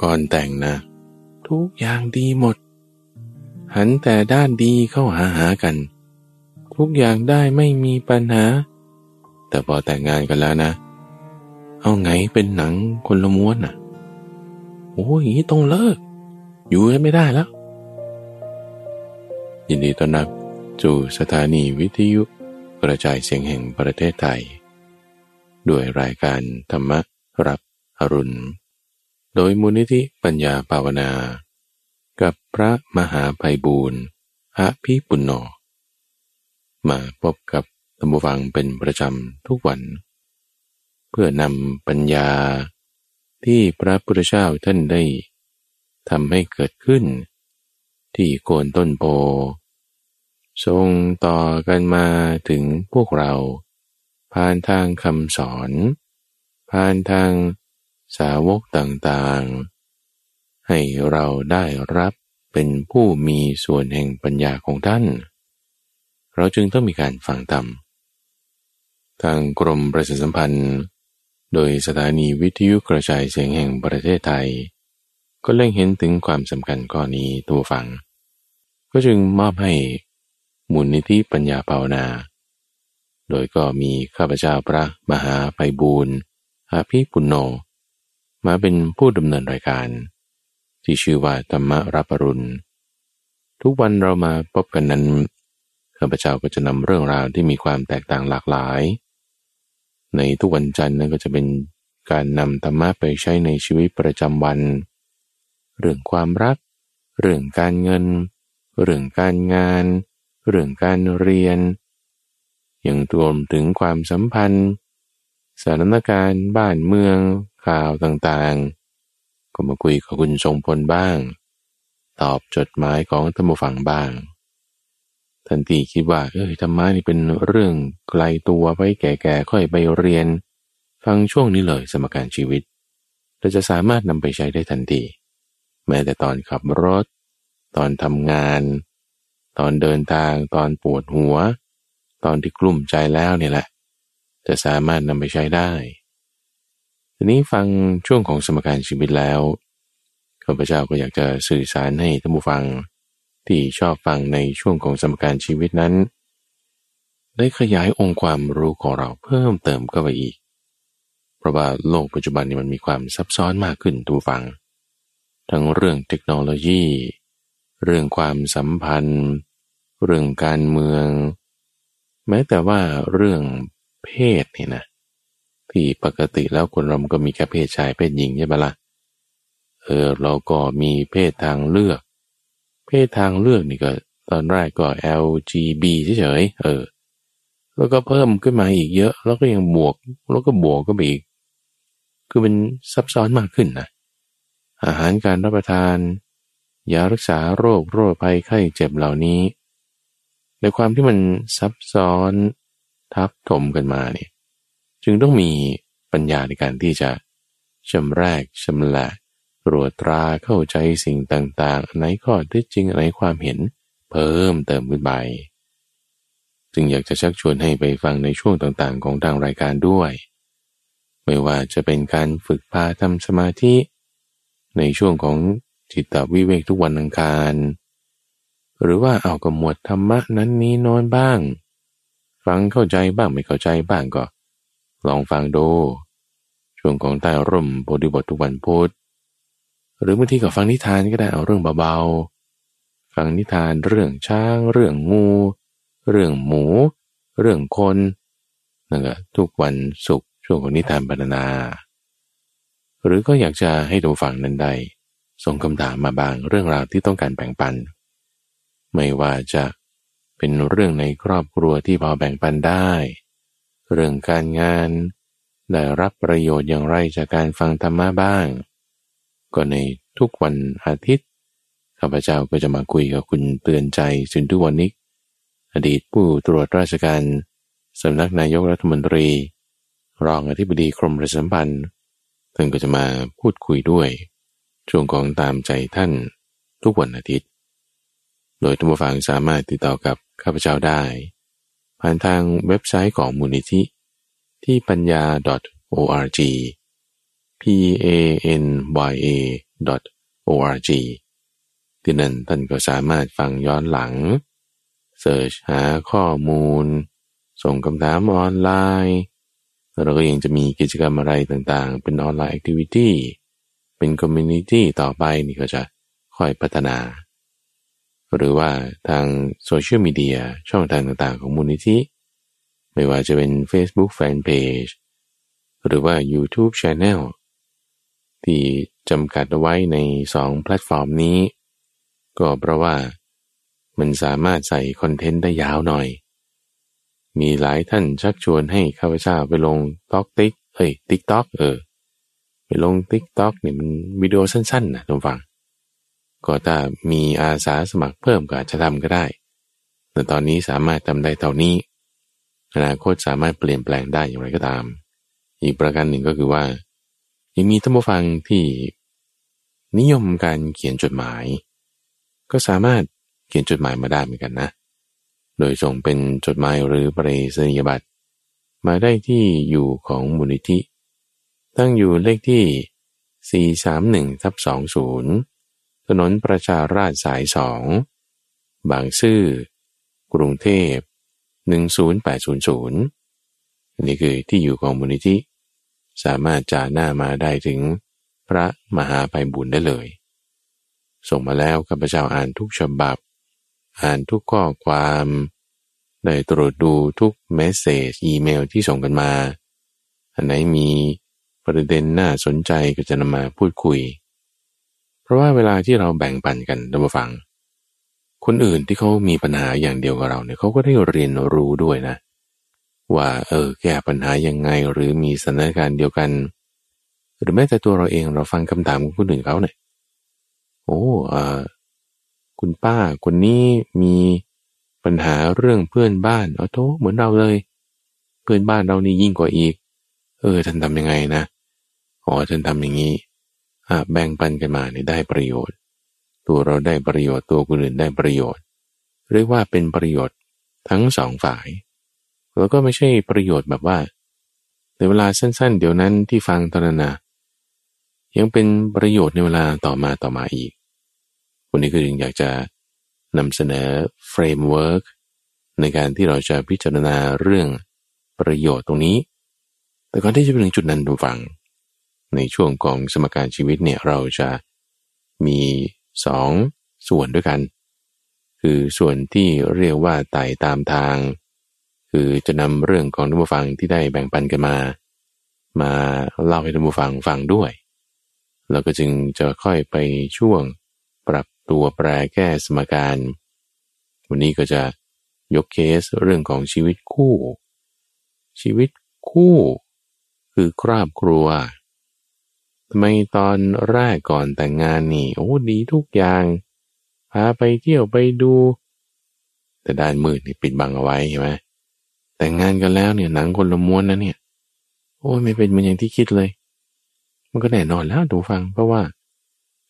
ก่อนแต่งนะ ทุกอย่างดีหมด หันแต่ด้านดีเข้าหาหากัน ทุกอย่างได้ไม่มีปัญหา แต่พอแต่งงานกันแล้วนะ เอาไงเป็นหนังคนละม้วนอะ โอ้ยต้องเลิก อยู่ไม่ได้แล้ว ยินดีต้อนรับสู่สถานีวิทยุกระจายเสียงแห่งประเทศไทย ด้วยรายการธรรมรับอรุณ โดยมูลนิธิปัญญาภาวนา กับพระมหาภัยบูรณ์อภิปุณโญมาพบกับธรรมฟังเป็นประจำทุกวัน เพื่อนำปัญญาที่พระพุทธเจ้าท่านได้ทำให้เกิดขึ้น ที่โคนต้นโพทรงต่อกันมาถึงพวกเรา ผ่านทางคำสอน ผ่านทาง สาวกต่างๆ ให้เราได้รับเป็นผู้มีส่วนแห่งปัญญาของท่าน เราจึงต้องมีการฟังธรรม ทางกรมประชาสัมพันธ์ โดยสถานีวิทยุกระจายเสียงแห่งประเทศไทย ก็เล็งเห็นถึงความสำคัญข้อนี้ตัวฟัง ก็จึงมอบให้มูลนิธิปัญญาภาวนา โดยก็มีข้าพเจ้าพระมหาไพบูรณ์อาภิปุณโญ มาเป็นผู้ดำเนินรายการ ที่ชื่อว่าธรรมรับปรุณ ทุกวันเรามาพบกันนั้นข้าพเจ้าก็จะนำเรื่องราวที่มีความแตกต่างหลากหลาย ในทุกวันจันทร์นั้นก็จะเป็นการนำธรรมะไปใช้ในชีวิตประจำวัน เรื่องความรัก เรื่องการเงิน เรื่องการงาน เรื่องการเรียน ยังรวมถึงความสัมพันธ์สถานการณ์บ้านเมือง ข่าวต่างๆ ก็มาคุยกับคุณทรงพลบ้าง ตอบจดหมายของธรรมฝังบ้าง ทันทีคิดว่า เอ้ยธรรมะนี่เป็นเรื่องไกลตัวไว้แก่ๆค่อยไปเรียน ฟังช่วงนี้เลยสมการชีวิตเราจะสามารถนำไปใช้ได้ทันทีแม้แต่ตอนขับรถ ตอนทำงาน ตอนเดินทาง ตอนปวดหัว ตอนที่กลุ่มใจแล้วเนี่ยแหละ จะสามารถนำไปใช้ได้ ทีนี้ฟังช่วงของสมการชีวิตแล้วข้าพเจ้าก็อยากจะสื่อสารให้ท่านผู้ฟังที่ชอบฟังในช่วงของสมการชีวิตนั้น ได้ขยายองค์ความรู้ของเราเพิ่มเติมเข้าไปอีก เพราะว่าโลกปัจจุบันนี้มันมีความซับซ้อนมากขึ้นทุกฟัง ทั้งเรื่องเทคโนโลยี เรื่องความสัมพันธ์ เรื่องการเมือง แม้แต่ว่าเรื่องเพศเนี่ยนะ ที่ปกติแล้วคนเราก็มีแค่เพศชายเพศหญิงใช่ไหมละ่ะ เออเราก็มีเพศทางเลือก เพศทางเลือกนี่ก็ ตอนแรกก็ LGB เฉยๆเออ แล้วก็เพิ่มขึ้นมาอีกเยอะ แล้วก็ยังบวก แล้วก็บวกก็ไปอีก คือเป็นซับซ้อนมากขึ้นนะอาหารการรับประทาน ยารักษาโรคโรคภัยไข้เจ็บเหล่านี้ในความที่มันซับซ้อนทับถมกันมาเนี่ย จึงต้องมีปัญญาในการที่จะชำแรกชำละตรวจตราเข้าใจสิ่งต่างๆไหนข้อที่จริงไหนความเห็นเพิ่มเติมขึ้นไปจึงอยากจะชักชวนให้ไปฟังในช่วงต่างๆ ของทางรายการด้วย ไม่ว่าจะเป็นการฝึกพาทำสมาธิ ในช่วงของจิตวิเวกทุกวันอังคาร หรือว่าเอากับหมวดธรรมะนั้นนี้นอยบ้าง ฟังเข้าใจบ้างไม่เข้าใจบ้างก็ ลองฟังดู ช่วงของใต้ร่มโพธิบททุกวันพุธหรือบางทีก็ฟังนิทานก็ได้เอาเรื่องเบาๆ ฟังนิทานเรื่องช้าง เรื่องงู เรื่องหมู เรื่องคนนั่นก็ทุกวันศุกร์ช่วงของนิทานบรรณา หรือก็อยากจะให้ดูฟังนั้นได้ส่งคำถามมาบางเรื่องราวที่ต้องการแบ่งปัน ไม่ว่าจะเป็นเรื่องในครอบครัวที่พอแบ่งปันได้ เรื่องการงาน ได้รับประโยชน์อย่างไรจากการฟังธรรมะบ้าง ก็ในทุกวันอาทิตย์ข้าพเจ้าก็จะมาคุยกับคุณเตือนใจสินทุวันนิก อดีตผู้ตรวจราชการสำนักนายกรัฐมนตรี รองอธิบดีกรมประชาสัมพันธ์ท่านก็จะมาพูดคุยด้วย ช่วงของตามใจท่านทุกวันอาทิตย์ โดยทุกฟังสามารถติดต่อกับข้าพเจ้าได้ ผ่านทางเว็บไซต์ของมูลนิธิ ที่ปัญญา .org p a n y a org ที่นั่นท่านก็สามารถฟังย้อนหลังเสิร์ชหาข้อมูล ส่งคำถามออนไลน์เราก็ยังจะมีกิจกรรมอะไรต่างๆ เป็นออนไลน์แอคทิวิตี้ เป็น community ต่อไปนี่ก็จะค่อยพัฒนา หรือว่าทาง social media ช่องทางต่างๆ ของมูลนิธิ ไม่ว่าจะเป็น Facebook Fanpage หรือว่า YouTube Channel ที่จำกัดเอาไว้ในสองแพลตฟอร์มนี้ ก็เพราะว่ามันสามารถใส่ content ได้ยาวหน่อย มีหลายท่านชักชวนให้ข้าพเจ้าไปลงต็อกติ๊กเฮ้ย TikTok เออ ไปลง TikTok เนี่ยมันวิดีโอสั้นๆนะผู้ฟัง ก็ถ้ามีอาสาสมัครเพิ่มก็อาจจะทำก็ได้ แต่ตอนนี้สามารถทำได้เท่านี้ อนาคตสามารถเปลี่ยนแปลงได้อย่างไรก็ตาม อีกประการหนึ่งก็คือว่า ยังมีท่านผู้ฟังที่ นิยมการเขียนจดหมาย ก็สามารถเขียนจดหมายมาได้เหมือนกันนะ โดยส่งเป็นจดหมายหรือปริศนียบัตรมาได้ที่อยู่ของมูลนิธิ ตั้งอยู่เลขที่ 431ทับ20 ถนนประชาราชสายสอง บางซื่อ กรุงเทพ 10800 นี่คือที่อยู่ของมูลนิธิ สามารถจ่าหน้ามาได้ถึงพระมหาไปบุญได้เลย ส่งมาแล้วข้าพเจ้าอ่านทุกฉบับ อ่านทุกข้อความ ได้ตรวจดูทุกเมสเซจอีเมลที่ส่งกันมา อันไหนมีประเด็นน่าสนใจก็จะนำมาพูดคุย เพราะว่าเวลาที่เราแบ่งปันกันดับฟัง คนอื่นที่เขามีปัญหาอย่างเดียวกับเราเนี่ยเขาก็ได้เรียนรู้ด้วยนะ ว่าเออแก้ปัญหายังไงหรือมีสถานการณ์เดียวกัน หรือแม้แต่ตัวเราเองเราฟังคำถามของคนอื่นเขาเนี่ยโอ้อ่าคุณป้าคนนี้มีปัญหาเรื่องเพื่อนบ้านเอาโตเหมือนเราเลย เพื่อนบ้านเรานี่ยิ่งกว่าอีก เออท่านทำยังไงนะอ๋อท่านทำอย่างนี้ แบ่งปันกันมาเนี่ยได้ประโยชน์ ตัวเราได้ประโยชน์ตัวคนอื่นได้ประโยชน์ เรียกว่าเป็นประโยชน์ทั้งสองฝ่าย แล้วก็ไม่ใช่ประโยชน์แบบว่าในเวลาสั้น ๆ เดี๋ยวนั้นที่ฟังตอนนั้นนะยังเป็นประโยชน์ในเวลาต่อมาต่อมาอีก วันนี้คืออยากจะนำเสนอ framework ในการที่เราจะพิจารณาเรื่องประโยชน์ตรงนี้ แต่ก่อนที่จะไปถึงจุดนั้นผู้ฟัง ในช่วงของสมการชีวิตเนี่ยเราจะมีสองส่วนด้วยกัน คือส่วนที่เรียกว่าไต่ตามทาง คือจะนำเรื่องของท่านผู้ฟังที่ได้แบ่งปันกันมา มาเล่าให้ท่านผู้ฟังฟังด้วย แล้วก็จึงจะค่อยไปช่วงปรับตัวแปรแก้สมการ วันนี้ก็จะยกเคสเรื่องของชีวิตคู่ ชีวิตคู่ คือครอบครัว ทำไมตอนแรกก่อนแต่งงานนี่โอ้ดีทุกอย่างพาไปเที่ยวไปดู แต่ด้านมืดนี่ปิดบังเอาไว้ใช่ไหมแต่งงานกันแล้วเนี่ยหนังคนละม้วนนะเนี่ย โอ้ไม่เป็นเหมือนอย่างที่คิดเลย มันก็แน่นอนแล้วดูฟัง เพราะว่า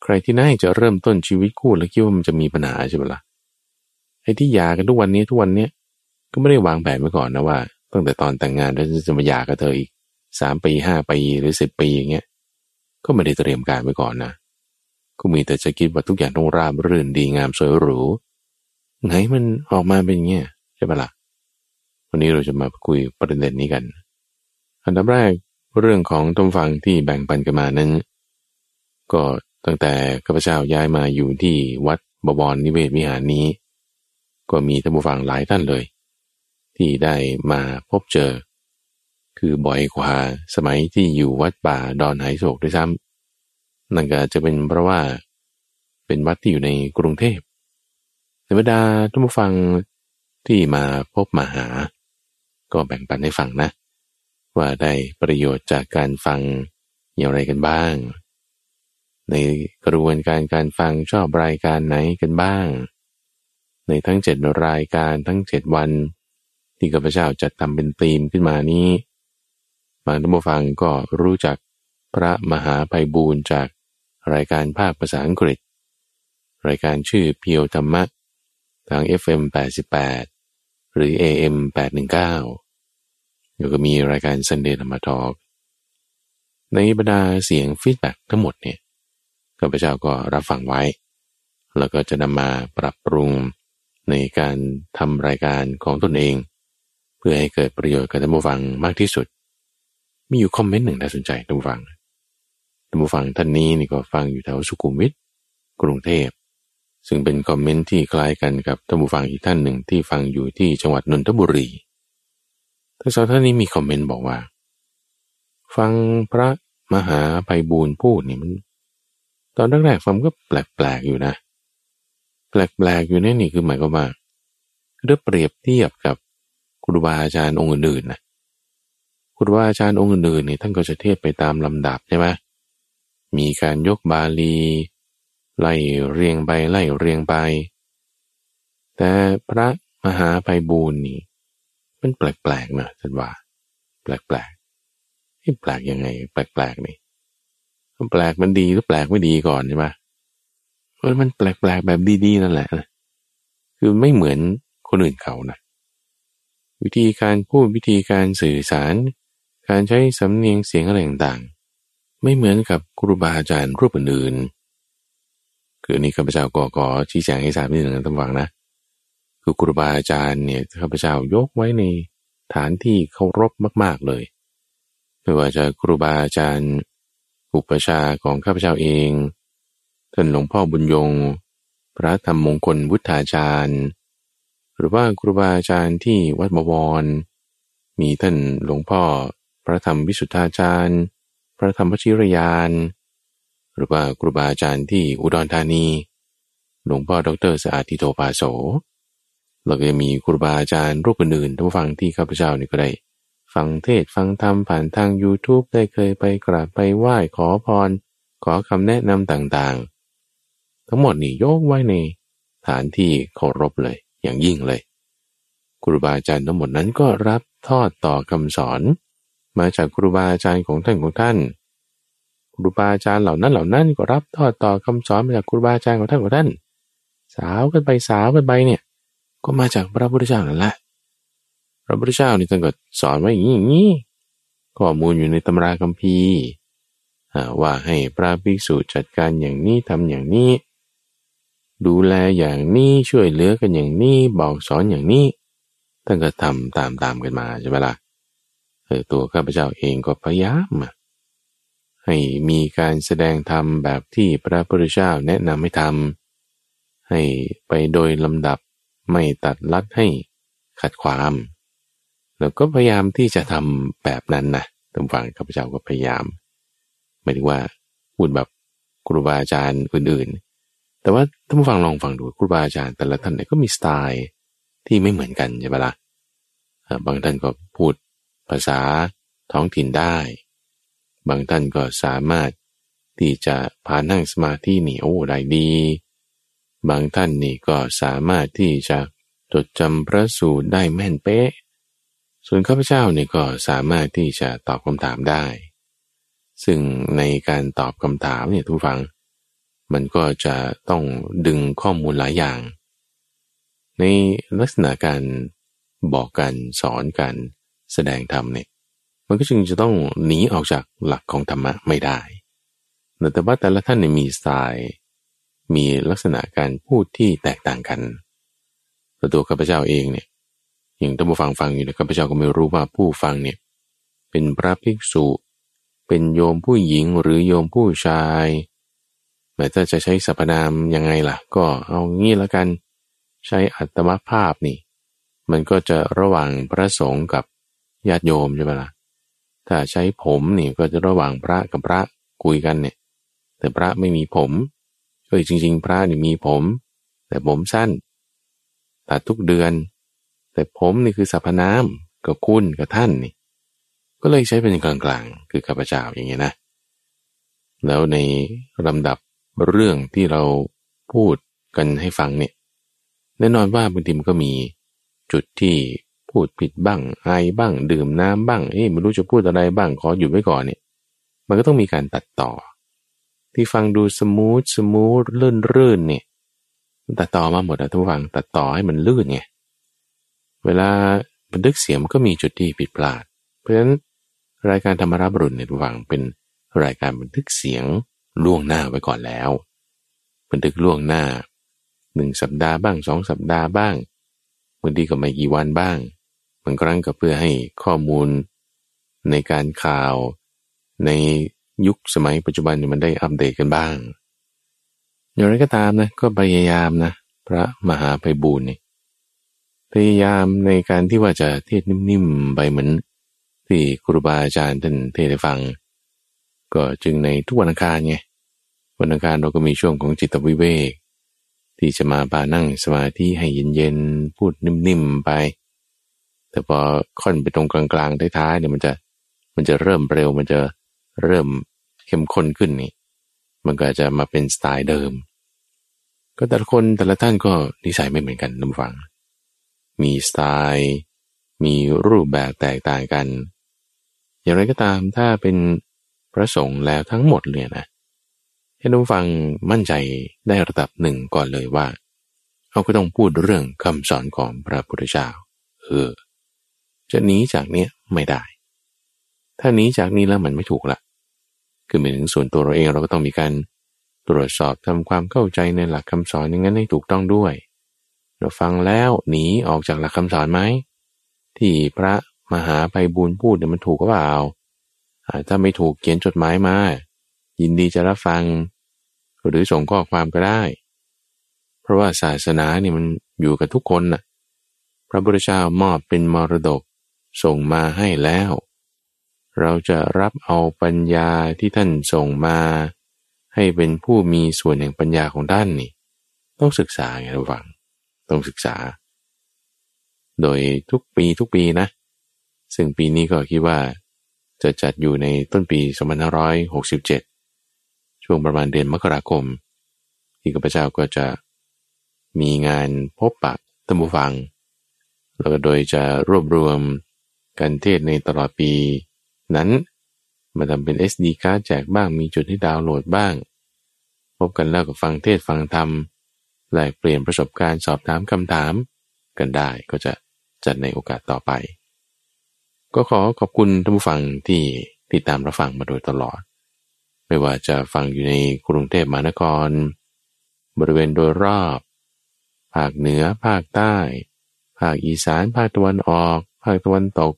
ใครที่น่าจะเริ่มต้นชีวิตคู่แล้วคิดว่ามันจะมีปัญหาใช่ไหมละ่ะไอ้ที่หย่ากันทุกวันนี้ทุกวันเนี้ยก็ไม่ได้วางแผนไว้ก่อนนะว่าตั้งแต่ตอนแต่งงานแล้วจะมาหย่ากับเธออีกสามปีห้าปีหรือสิบปีอย่างเงี้ย ก็ไม่ได้เตรียมการไว้ก่อนนะ ก็มีแต่จะคิดว่าทุกอย่างต้องราบรื่นดีงามสวยหรู ไงมันออกมาเป็นเงี้ยใช่ปะละ่ะ วันนี้เราจะมาคุยประเด็นนี้กัน อันดับแรกเรื่องของตมฟังที่แบ่งปันกันมานั้น ก็ตั้งแต่ข้าพเจ้าย้ายมาอยู่ที่วัดบบอนนิเวศวิหารนี้ ก็มีท่านผู้ฟังหลายท่านเลย ที่ได้มาพบเจอ คือบ่อยกว่าสมัยที่อยู่วัดป่าดอนไหโศกด้วยซ้ำนั่นก็จะเป็นเพราะว่าเป็นวัดที่อยู่ในกรุงเทพธรรมดาท่านผู้ฟังที่มาพบมาหา ก็แบ่งปันให้ฟังนะ ว่าได้ประโยชน์จากการฟังอย่างไรกันบ้าง ในกระบวนการการฟังชอบรายการไหนกันบ้าง ในทั้งเจ็ดรายการทั้งเจ็ดวัน ที่ข้าพเจ้าจัดทำเป็นธีมขึ้นมานี้ บางท่านผู้ฟังก็รู้จักพระมหาไพบูรณ์จากรายการภาคภาษาอังกฤษ รายการชื่อเพียวธรรมะ ทาง FM 88 หรือ AM 819แล้วก็มีรายการ Sunday ธรรมทอกในบรรดาเสียงฟีดแบ็ทั้งหมดเนี่ยข้าพเจ้าก็รับฟังไว้ แล้วก็จะนำมาปรับปรุงในการทำรายการของตนเอง เพื่อให้เกิดประโยชน์กับท่านผู้ฟังมากที่สุด มีอยู่คอมเมนต์หนึ่งน่าสนใจท่านผู้ฟังท่านผู้ฟังท่านนี้นี่ก็ฟังอยู่แถวสุขุมวิทกรุงเทพ ซึ่งเป็นคอมเมนต์ที่คล้ายกันกับท่านผู้ฟังอีกท่านหนึ่งที่ฟังอยู่ที่จังหวัดนนทบุรีทั้งสองท่านนี้มีคอมเมนต์บอกว่า ฟังพระมหาไพบูลพูดนี่มันตอนแรกๆฟังก็แปลกๆอยู่นะ แปลกๆอยู่นี่นี่คือหมายความว่าเรื่อเปรียบเทียบกับครูบาอาจารย์องค์อื่นๆนะ ครูบาอาจารย์องค์อื่นๆนี่ท่านก็จะเทศไปตามลำดับใช่ไหมมีการยกบาลี ไล่เรียงไปไล่เรียงไป แต่พระมหาไพบูลนี่มันแปลกๆนะท่านว่า แปลกๆที่แปลกยังไง แปลกๆนี่มันแปลกมันดีหรือแปลกไม่ดีก่อนใช่ไหมเออมันแปลกๆแบบดีๆนั่นแหละคือไม่เหมือนคนอื่นเขานะวิธีการพูดวิธีการสื่อสาร การใช้สำเนียงเสียงอะไรต่างๆ ไม่เหมือนกับครูบาอาจารย์รูปอื่นๆคือนี่ข้าพเจ้าก็ขอชี้แจงให้ทราบนิดหนึ่งนะท่านฟังนะ คือครูบาอาจารย์เนี่ยข้าพเจ้ายกไว้ในฐานที่เคารพมาก ๆเลย ไม่ว่าจะครูบาอาจารย์อุปชาของข้าพเจ้าเองท่านหลวงพ่อบุญยง พระธรรมมงคลวุฒาจารย์ หรือว่าครูบาอาจารย์ที่วัดบวร มีท่านหลวงพ่อ พระธรรมวิสุทธาจารย์ พระธรรมวชิรยาน หรือว่าครูบาอาจารย์ที่อุดรธานี หลวงพ่อดรสะอาดทิโตปาโสเราก็มีครูบาอาจารย์รูปอื่นๆท่านฟังที่ข้าพเจ้านี่ก็ได้ ฟังเทศฟังธรรมผ่านทาง YouTube ได้เคยไปกราบไปไหว้ขอพร ขอคำแนะนำต่างๆ ทั้งหมดนี่ยกไว้ในฐานที่เคารพเลย อย่างยิ่งเลยครูบาอาจารย์ทั้งหมดนั้นก็รับทอดต่อคำสอน มาจากครูบาอาจารย์ของท่านของท่านครูบาอาจารย์เหล่านั้นเหล่านั้นก็รับทอดต่อคำสอนมาจากครูบาอาจารย์ของท่านของท่าน สาวกันไปสาวกันไปเนี่ย ก็มาจากพระพุทธเจ้านั่นแหละพระพุทธเจ้านี่ท่านก็สอนไว้อย่างนี้อย่างนี้ข้อมูลอยู่ในตำราคัมภีร์ว่าให้พระภิกษุจัดการอย่างนี้ทำอย่างนี้ ดูแลอย่างนี้ช่วยเหลือกันอย่างนี้บอกสอนอย่างนี้ท่านก็ทำตามตามกันมาใช่ไหมละ่ะ เออตัวข้าพเจ้าเองก็พยายามให้มีการแสดงธรรมแบบที่พระพุทธเจ้าแนะนำให้ทำให้ไปโดยลำดับไม่ตัดลัดให้ขัดความ แล้วก็พยายามที่จะทำแบบนั้นนะตามฟังข้าพเจ้าก็พยายามหมายถึงว่าพูดแบบครูบาอาจารย์อื่นๆ แต่ว่าท่านฟังลองฟังดูครูบาอาจารย์แต่ละท่านเนี่ยก็มีสไตล์ที่ไม่เหมือนกันใช่ไหมละ่ะบางท่านก็พูด ภาษาท้องถิ่นได้ บางท่านก็สามารถที่จะพานั่งสมาธินี่โอ้ได้ดี บางท่านนี่ก็สามารถที่จะจดจำพระสูตรได้แม่นเป๊ะ ส่วนข้าพเจ้านี่ก็สามารถที่จะตอบคำถามได้ ซึ่งในการตอบคำถามเนี่ยทุกฝัง มันก็จะต้องดึงข้อมูลหลายอย่าง ในลักษณะการบอกกันสอนกัน แสดงธรรมเนี่ยมันก็จึงจะต้องหนีออกจากหลักของธรรมะไม่ได้แต่ว่าแต่ละท่านเนี่ยมีสไตล์มีลักษณะการพูดที่แตกต่างกันตัวข้าพเจ้าเองเนี่ยอย่างท่านผู้ฟังฟังอยู่นะข้าพเจ้าก็ไม่รู้ว่าผู้ฟังเนี่ยเป็นพระภิกษุ เป็นโยมผู้หญิงหรือโยมผู้ชายแม้ถ้าจะใช้สรรพนามยังไงล่ะ ก็เอางี้แล้วกัน ใช้อัตมภาพนี่ มันก็จะระหว่างพระสงฆ์กับ ญาติโยมใช่ไหมล่ะถ้าใช้ผมนี่ก็จะระหว่างพระกับพระคุยกันเนี่ย แต่พระไม่มีผมเอ้ยจริง ๆ พระนี่มีผม แต่ผมสั้นตัดทุกเดือน แต่ผมนี่คือสรรพนามกับคุณกับท่านนี่ ก็เลยใช้เป็นกลางๆ คือข้าพเจ้าอย่างเงี้ยนะ แล้วในลำดับเรื่องที่เราพูดกันให้ฟังเนี่ยแน่นอนว่าบางทีมันก็มีจุดที่ พูดผิดบ้างไอบ้าง ดื่มน้ำบ้างเอ๊ะไม่รู้จะพูดอะไรบ้างขอหยุดไว้ก่อนเนี่ย มันก็ต้องมีการตัดต่อ ที่ฟังดู smooth smooth ลื่นรื่นเนี่ยตัดต่อมาหมดอะผู้ฟังตัดต่อให้มันลื่นไงเวลาบันทึกเสียงก็มีจุดที่ผิดพลาด เพราะฉะนั้นรายการธรรมราบรุนเนี่ยทุกฟังเป็นรายการบันทึกเสียงล่วงหน้าไว้ก่อนแล้ว บันทึกล่วงหน้าหนึ่งสัปดาห์บ้างสองสัปดาห์บ้างบางทีก็ไม่กี่วันบ้างางครั้งก็เพื่อให้ข้อมูลในการข่าว ในยุคสมัยปัจจุบันมันได้อัปเดตกันบ้าง อย่างไรก็ตามนะก็พยายามนะ พระมหาไปบูรณ์นี่พยายามในการที่ว่าจะเทศนิ่มๆไปเหมือน ที่ครูบาอาจารย์ท่านเทศฟัง ก็จึงในทุกวันอังคารไงวันอังคารเราก็มีช่วงของจิตวิเวกที่จะมาปานั่งสมาธิให้เย็นๆ พูดนิ่มๆไป แต่พอค่อนไปตรงกลางๆท้ายๆเนี่ยมันจะมันจะเริ่มเร็วมันจะเริ่มเข้มข้นขึ้นนี่ มันก็จะมาเป็นสไตล์เดิม ก็แต่ละคนแต่ละท่านก็นิสัยไม่เหมือนกันน้ำฟัง มีสไตล์ มีรูปแบบแตกต่างกัน อย่างไรก็ตามถ้าเป็นพระสงฆ์แล้วทั้งหมดเลยนะให้ท่านฟังมั่นใจได้ระดับหนึ่งก่อนเลยว่าเขาก็ต้องพูดเรื่องคำสอนของพระพุทธเจ้าเออ จะหนีจากเนี้ยไม่ได้ ถ้าหนีจากนี้แล้วมันไม่ถูกละคือหมายถึงส่วนตัวเราเองเราก็ต้องมีการตรวจสอบทำความเข้าใจในหลักคำสอนอย่างนั้นให้ถูกต้องด้วย เราฟังแล้วหนีออกจากหลักคำสอนไหมที่พระมหาไปบุญพูดเนี่ยมันถูกก็เปล่าถ้าไม่ถูกเขียนจดหมายมา ยินดีจะรับฟัง หรือส่งข้อความก็ได้ เพราะว่าศาสนาเนี่ยมันอยู่กับทุกคนน่ะพระพุทธเจ้ามอบเป็นมรดก ส่งมาให้แล้ว เราจะรับเอาปัญญาที่ท่านส่งมา ให้เป็นผู้มีส่วนแห่งปัญญาของท่านนี่ ต้องศึกษาไงระวัง ต้องศึกษา โดยทุกปีทุกปีนะ ซึ่งปีนี้ก็คิดว่า จะจัดอยู่ในต้นปี 2567 ช่วงประมาณเดือนมกราคม ที่ข้าพเจ้าก็จะมีงานพบปะตัมบูฟัง แล้วก็โดยจะรวบรวม การเทศในตลอดปีนั้น มาทำเป็น SD การ์ดแจกบ้างมีจุดให้ดาวน์โหลดบ้าง พบกันแล้วก็ฟังเทศฟังธรรมแลกเปลี่ยนประสบการณ์สอบถามคำถามกันได้ก็จะจัดในโอกาสต่อไป ก็ขอขอบคุณท่านผู้ฟังที่ติดตามรับฟังมาโดยตลอด ไม่ว่าจะฟังอยู่ในกรุงเทพมหานคร บริเวณโดยรอบ ภาคเหนือ ภาคใต้ ภาคอีสาน ภาคตะวันออก ภาคตะวันตก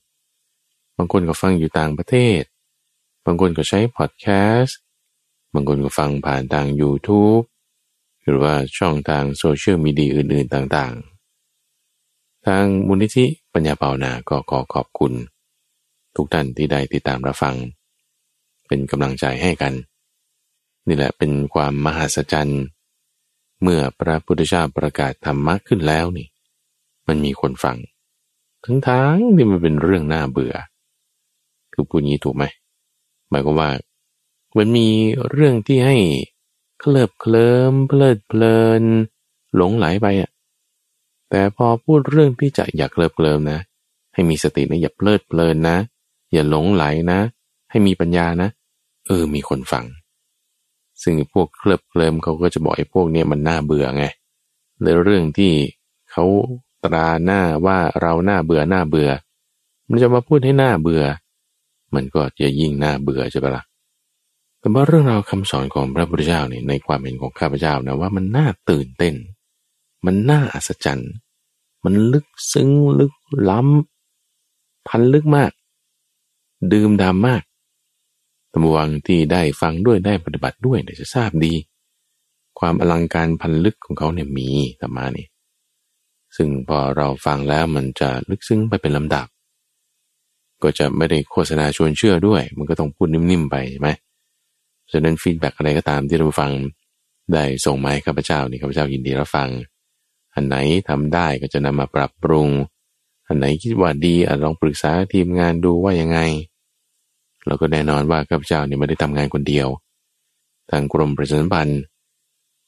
างคนก็ฟังอยู่ต่างประเทศ บางคนก็ใช้พอดแคสต์ บางคนก็ฟังผ่านทาง YouTube หรือว่าช่องทางโซเชียลมีเดียอื่นๆต่างๆ ทางมูลนิธิปัญญาเปานาก็ขอขอบคุณ ทุกท่านที่ได้ติดตามรับฟัง เป็นกำลังใจให้กัน นี่แหละเป็นความมหัศจรรย์เมื่อพระพุทธเจ้าประกาศธรรมะขึ้นแล้วนี่ มันมีคนฟัง ทั้งทางที่มันเป็นเรื่องน่าเบื่อ คือพูดงี้ถูกไหมหมายความว่ามันมีเรื่องที่ให้เคลิบเคลิ้มเพลิดเพลิน หลงไหลไปอะแต่พอพูดเรื่องที่จะอยากเคลิบเคลิ้มนะ ให้มีสตินะอย่าเพลิดเพลินนะ อย่าหลงไหลนะ ให้มีปัญญานะ เออมีคนฟัง ซึ่งพวกเคลิบเคลิมเขาก็จะบอกไอ้พวกเนี้ยมันน่าเบื่อไงเลยเรื่องที่เขาตราหน้าว่าเราหน้าเบื่อหน้าเบื่อ มันจะมาพูดให้หน้าเบื่อ มันก็จะยิ่งน้าเบื่อใช่ปะละ่ะแต่ว่าเรื่องราวคำสอนของพระพุทธเจ้าเนี่ยในความเห็นของข้าพเจ้านะว่ามันน่าตื่นเต้น มันน่าอัศจรรย์ มันลึกซึ้งลึกล้ำ พันลึกมาก ดื่มดำมากตมวังที่ได้ฟังด้วยได้ปฏิบัติด้วยเนี่ยจะทราบดี ความอลังการพันลึกของเขาเนี่ยมีธรรมานี่ซึ่งพอเราฟังแล้วมันจะลึกซึ้งไปเป็นลำดับ ก็จะไม่ได้โฆษณาชวนเชื่อด้วย มันก็ต้องพูดนิ่มๆไปใช่ไหมฉะนั้นฟีดแบ็กอะไรก็ตามที่เราฟังได้ส่งมาให้ข้าพเจ้านี่ข้าพเจ้ายินดีรับฟัง อันไหนทำได้ก็จะนำมาปรับปรุง อันไหนคิดว่าดีอาจลองปรึกษาทีมงานดูว่ายังไง แล้วก็แน่นอนว่าข้าพเจ้าเนี่ยไม่ได้ทำงานคนเดียว ทางกรมประชาสัมพันธ์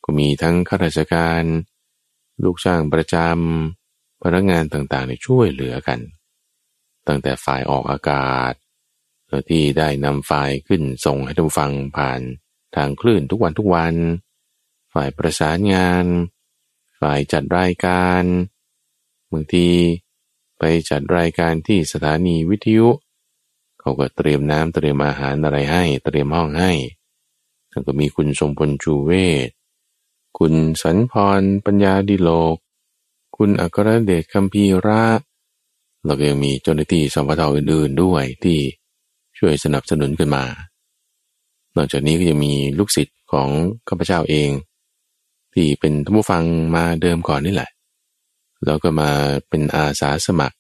ก็มีทั้งข้าราชการ ลูกจ้างประจำพนักงานต่างๆในช่วยเหลือกัน ตั้งแต่ฝ่ายออกอากาศที่ได้นำไฟล์ขึ้นส่งให้ทุกฟังผ่านทางคลื่นทุกวันทุกวัน ฝ่ายประสานงาน ฝ่ายจัดรายการบางทีไปจัดรายการที่สถานีวิทยุ เขาก็เตรียมน้ำเตรียมอาหารอะไรให้ เตรียมห้องให้แล้วก็มีคุณสมพลชูเวศคุณสันพรปัญญาดิโลก คุณอัครเดชคัมพีระ แล้วก็ยังมีเจ้าหน้าที่สมทอื่นๆด้วยที่ช่วยสนับสนุนขึ้นมา นอกจากนี้ก็ยังมีลูกศิษย์ของข้าพเจ้าเอง ที่เป็นท่านผู้ฟังมาเดิมก่อนนี่แหละ แล้วก็มาเป็นอาสาสมัคร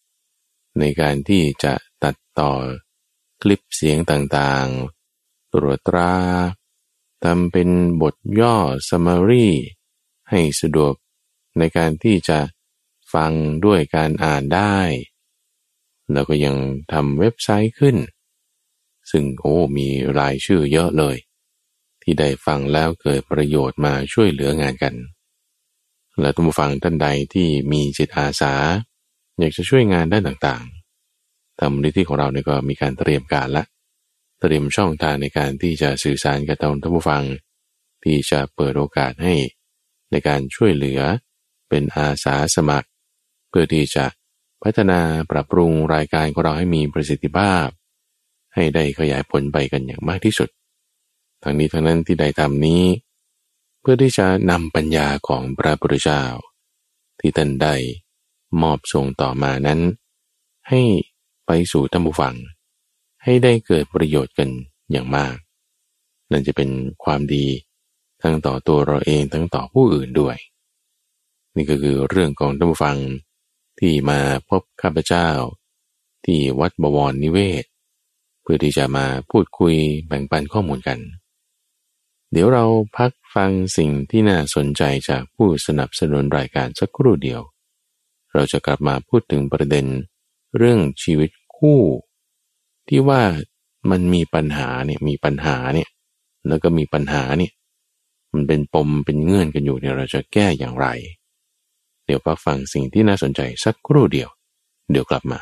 ในการที่จะตัดต่อคลิปเสียงต่างๆ ตรวจตราทำเป็นบทย่อ summary ให้สะดวกในการที่จะฟังด้วยการอ่านได้ แล้วก็ยังทำเว็บไซต์ขึ้น ซึ่งโอ้มีรายชื่อเยอะเลย ที่ได้ฟังแล้วเกิดประโยชน์มาช่วยเหลืองานกัน และทุกฟังท่านใดที่มีจิตอาสา อยากจะช่วยงานด้านต่างๆทำมูลที่ของเราเนี่ยก็มีการเตรียมการละเตรียมช่องทางในการที่จะสื่อสารกับท่านผู้ฟัง ที่จะเปิดโอกาสให้ในการช่วยเหลือเป็นอาสาสมัคร เพื่อที่จะ พัฒนาปรับปรุงรายการของเราให้มีประสิทธิภาพ ให้ได้ขยายผลไปกันอย่างมากที่สุด ทั้งนี้ทั้งนั้นที่ได้ทำนี้ เพื่อที่จะนำปัญญาของพระพุทธเจ้า ที่ท่านได้มอบส่งต่อมานั้น ให้ไปสู่ท่านผู้ฟัง ให้ได้เกิดประโยชน์กันอย่างมาก นั่นจะเป็นความดีทั้งต่อตัวเราเองทั้งต่อผู้อื่นด้วย นี่ก็คือเรื่องของท่านผู้ฟัง ที่มาพบข้าพเจ้า ที่วัดบวรนิเวศ เพื่อที่จะมาพูดคุยแบ่งปันข้อมูลกัน เดี๋ยวเราพักฟังสิ่งที่น่าสนใจจากผู้สนับสนุนรายการสักครู่เดียว เราจะกลับมาพูดถึงประเด็นเรื่องชีวิตคู่ ที่ว่ามันมีปัญหาเนี่ยมีปัญหาเนี่ยแล้วก็มีปัญหาเนี่ยมันเป็นปมเป็นเงื่อนกันอยู่เนี่ยเราจะแก้อย่างไร ดี๋ยวพักฟังสิ่งที่น่าสนใจสักครู่เดียว เดี๋ยวกลับมา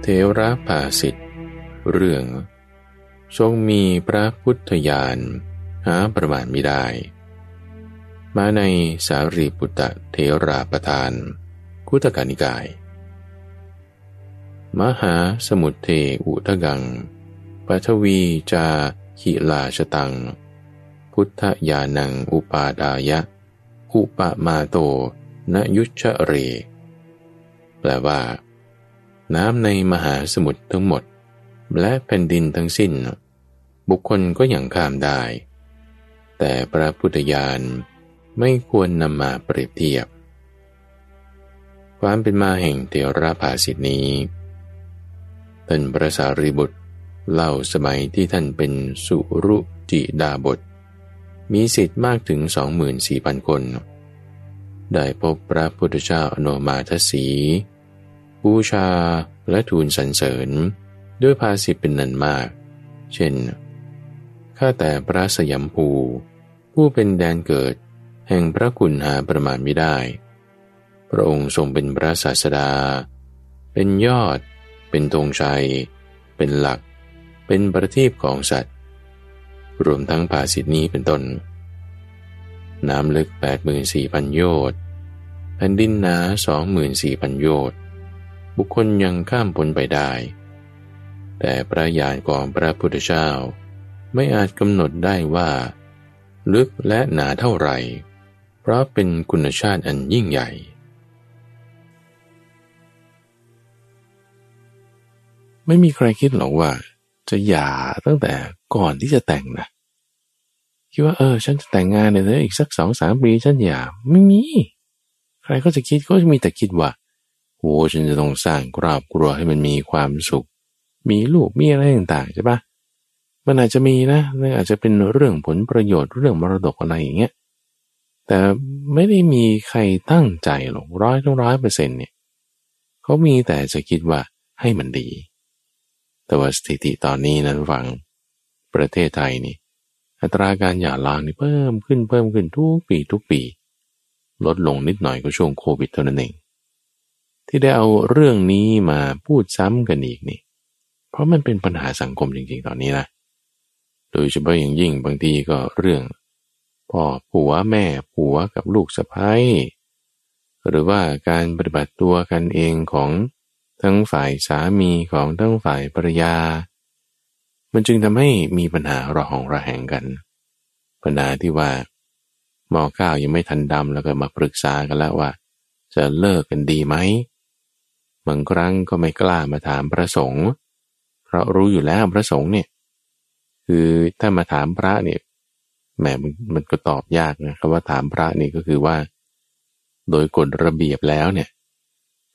เทระภาสิทธิ์เรื่อง ทรงมีพระพุทธญาณหาประมาณไม่ได้ มาในสารีปุตตะเทราประทาน คุตกานิกาย มหาสมุทเทอุทกังปัทวีจา หิลาชตัง พุทธญาณังอุปาดายะ อุปมาโตนยุชเร แปลว่า น้ำในมหาสมุทรทั้งหมด และแผ่นดินทั้งสิ้น บุคคลก็อย่างข้ามได้ แต่พระพุทธญาณไม่ควรนำมาเปรียบเทียบ ความเป็นมาแห่งเทระภาสิทธินี้ท่านพระสารีบุตร เล่าสมัยที่ท่านเป็นสุรุจิดาบท มีสิทธิ์มากถึง 24,000 คน ได้พบพระพุทธเจ้าอนุมาทสีบูชาและทูลสรรเสริญ ด้วยภาสิเป็นนันมาก เช่น ข้าแต่พระสยามภู ผู้เป็นแดนเกิด แห่งพระคุณหาประมาณไม่ได้ พระองค์ทรงเป็นพระศาสดา เป็นยอด เป็นธงชัย เป็นหลัก เป็นประทีปของสัตว์ รวมทั้งภาสิทธินี้เป็นต้น น้ำลึก 84,000 โยชน์แผ่นดินหนา 24,000 โยชน์บุคคลยังข้ามพ้นไปได้ แต่พระญาณของพระพุทธเจ้า ไม่อาจกำหนดได้ว่า ลึกและหนาเท่าไหร่ เพราะเป็นคุณชาติอันยิ่งใหญ่ไม่มีใครคิดหรอกว่า จะหย่าตั้งแต่ก่อนที่จะแต่งนะคิดว่าเออ ฉันจะแต่งงานเนี่ยอีกสักสองสามปีฉันหย่าไม่มี ใครก็จะคิดก็จะมีแต่คิดว่าโอ้ฉันจะต้องสร้างครอบครัวให้มันมีความสุข มีลูกมีอะไรต่างๆใช่ปะมันอาจจะมีนะมันอาจจะเป็นเรื่องผลประโยชน์เรื่องมรดกอะไรอย่างเงี้ยแต่ไม่ได้มีใครตั้งใจหรอกร้อยทั้งร้อยเปอร์เซ็นต์เนี่ยเขามีแต่จะคิดว่าให้มันดี แต่ว่าสถิติตอนนี้นั้นฟังประเทศไทยนี่อัตราการหย่าร้างนี่เพิ่มขึ้นเพิ่มขึ้นทุกปีทุกปี ลดลงนิดหน่อยก็ช่วงโควิดเท่านั้นเองที่ได้เอาเรื่องนี้มาพูดซ้ำกันอีกนี่ เพราะมันเป็นปัญหาสังคมจริงๆตอนนี้นะโดยเฉพาะอย่างยิ่งบางทีก็เรื่องพ่อผัวแม่ผัวกับลูกสะพ้ายหรือว่าการปฏิบัติตัวกันเองของ ทั้งฝ่ายสามีของทั้งฝ่ายภรรยา มันจึงทำให้มีปัญหาระหองระแหงกัน ปัญหาที่ว่าหมอข้าวยังไม่ทันดำแล้วก็มาปรึกษากันแล้วว่า จะเลิกกันดีไหมบางครั้งก็ไม่กล้ามาถามพระสงฆ์เพราะรู้อยู่แล้วพระสงฆ์เนี่ย คือถ้ามาถามพระเนี่ยแหมมันก็ตอบยากนะคำว่าถามพระนี่ก็คือว่า โดยกฎระเบียบแล้วเนี่ย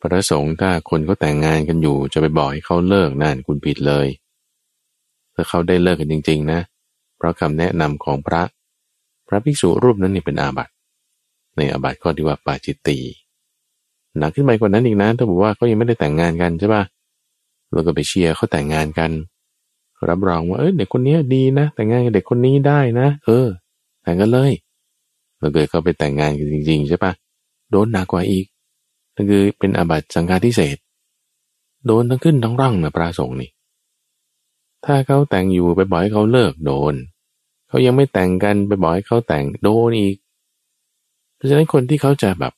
พระสงฆ์ถ้าคนก็แต่งงานกันอยู่จะไปบอกให้เขาเลิกนั่นคุณผิดเลย ถ้าเขาได้เลิกกันจริง ๆ นะ เพราะคำแนะนำของพระ พระภิกษุรูปนั้นนี่เป็นอาบัติในอาบัติข้อที่ว่าปาจิตตีหนักขึ้นไปกว่านั้นอีกนะถ้าบอกว่าเขายังไม่ได้แต่งงานกันใช่ปะเราก็ไปเชียร์เขาแต่งงานกันรับรองว่าเออเด็กคนนี้ดีนะ แต่งงานกับเด็กคนนี้ได้นะ เออ แต่งกันเลยเราเกิดเขาไปแต่งงานกันจริง ๆ ใช่ปะโดนหนักกว่าอีก นั่นคือเป็นอาบัติสังฆาทิเศษโดนทั้งขึ้นทั้งร่องนะพระสงฆ์นี่ ถ้าเขาแต่งอยู่ไปบอกให้เขาเลิกโดน เขายังไม่แต่งกันไปบอกให้เขาแต่งโดนอีก เพราะฉะนั้นคนที่เขาจะแบบ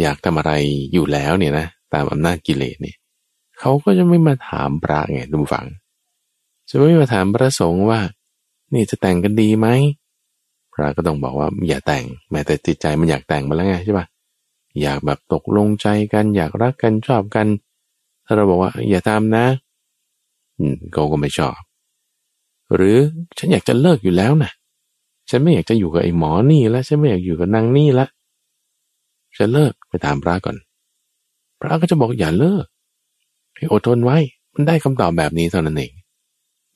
อยากทำอะไรอยู่แล้วเนี่ยนะตามอำนาจกิเลสเนี่ยเขาก็จะไม่มาถามพระไงดูฝัง จะไม่มาถามพระสงฆ์ว่า นี่จะแต่งกันดีไหมพระก็ต้องบอกว่าอย่าแต่งแม้แต่จิตใจมันอยากแต่งมาแล้วไงใช่ปะ อยากแบบตกลงใจกัน อยากรักกันชอบกัน ถ้าเราบอกว่า อย่าทำนะเขาก็ไม่ชอบ หรือฉันอยากจะเลิกอยู่แล้วนะฉันไม่อยากจะอยู่กับไอ้หมอนี่แล้วฉันไม่อยากอยู่กับนางนี่ละจะเลิกไปถามพระก่อน พระก็จะบอกอย่าเลิกให้อดทนไว้ มันได้คำตอบแบบนี้เท่านั้นเอง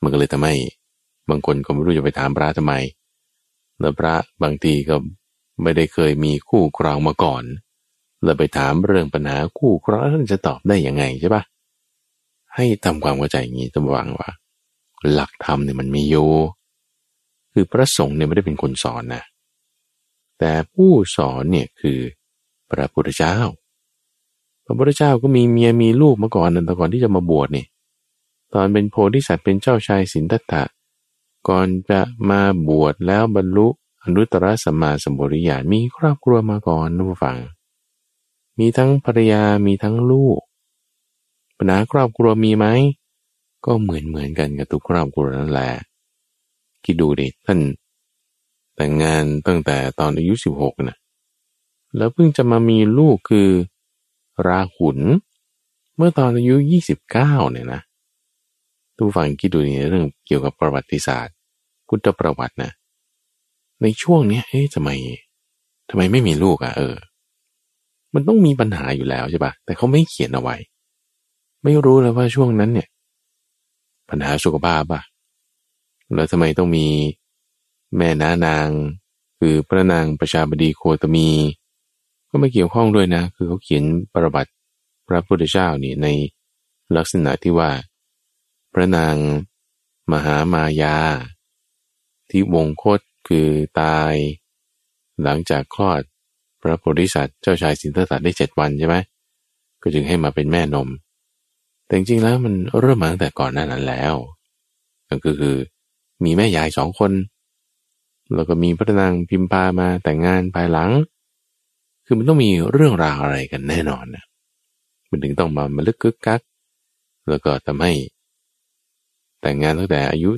มันก็เลยทำให้บางคนก็ไม่รู้จะไปถามพระทำไมแล้วพระบางทีก็ไม่ได้เคยมีคู่ครองมาก่อน เลยไปถามเรื่องปัญหาคู่ครองท่านจะตอบได้ยังไงใช่ปะให้ทำความเข้าใจอย่างนี้ต้องวางว่า หลักธรรมเนี่ยมันมีอยู่คือพระสงฆ์เนี่ยไม่ได้เป็นคนสอนนะแต่ผู้สอนเนี่ยคือพระพุทธเจ้า พระพุทธเจ้าก็มีเมียมีลูกมาก่อนนั่นแต่ก่อนที่จะมาบวชนี่ ตอนเป็นโพธิสัตว์เป็นเจ้าชายสินธัตถะก่อนจะมาบวชแล้วบรรลุอนุตตรสัมมาสัมปวิญาณมีครอบครัวมาก่อนนุฟัง มีทั้งภรรยามีทั้งลูก ปัญหาครอบครัวมีไหม ก็เหมือนเหมือนกันกับทุกครอบครัวนั่นแหละคิดดูดิท่าน แต่งงานตั้งแต่ตอนอายุสิบหกนะแล้วเพิ่งจะมามีลูกคือ ราหุนเมื่อตอนอายุยี่สิบเก้าเนี่ยนะทุกฝังคิดดูในเรื่องเกี่ยวกับประวัติศาสตร์ พุทธประวัตินะ ในช่วงนี้เอ๊ะทำไมทำไมไม่มีลูกอะ่ะเออ มันต้องมีปัญหาอยู่แล้วใช่ปะแต่เขาไม่เขียนเอาไว้ ไม่รู้เลยว่าช่วงนั้นเนี่ย ปัญหาสุขภาพปะแล้วทำไมต้องมีแม่นานาง คือพระนางประชาบดีโคตมี ก็ไม่เกี่ยวข้องด้วยนะ คือเขาเขียนประวัติพระพุทธเจ้านี่ในลักษณะที่ว่า พระนางมหามายา ที่วงคตคือตาย หลังจากคลอด ระโพธิสัตว์เจ้าชายสินธัตถะได้เจ็ดวันใช่ไหมก็จึงให้มาเป็นแม่นม แต่จริงๆแล้วมันเริ่มมาตั้งแต่ก่อนหน้านั้นแล้วก็คือคือมีแม่ยายสองคน แล้วก็มีพระนางพิมพามาแต่งงานภายหลัง คือมันต้องมีเรื่องราวอะไรกันแน่นอนนะมันถึงต้องมามาลึกกึกกัก แล้วก็ทำให้ แต่งงานตั้งแต่อายุ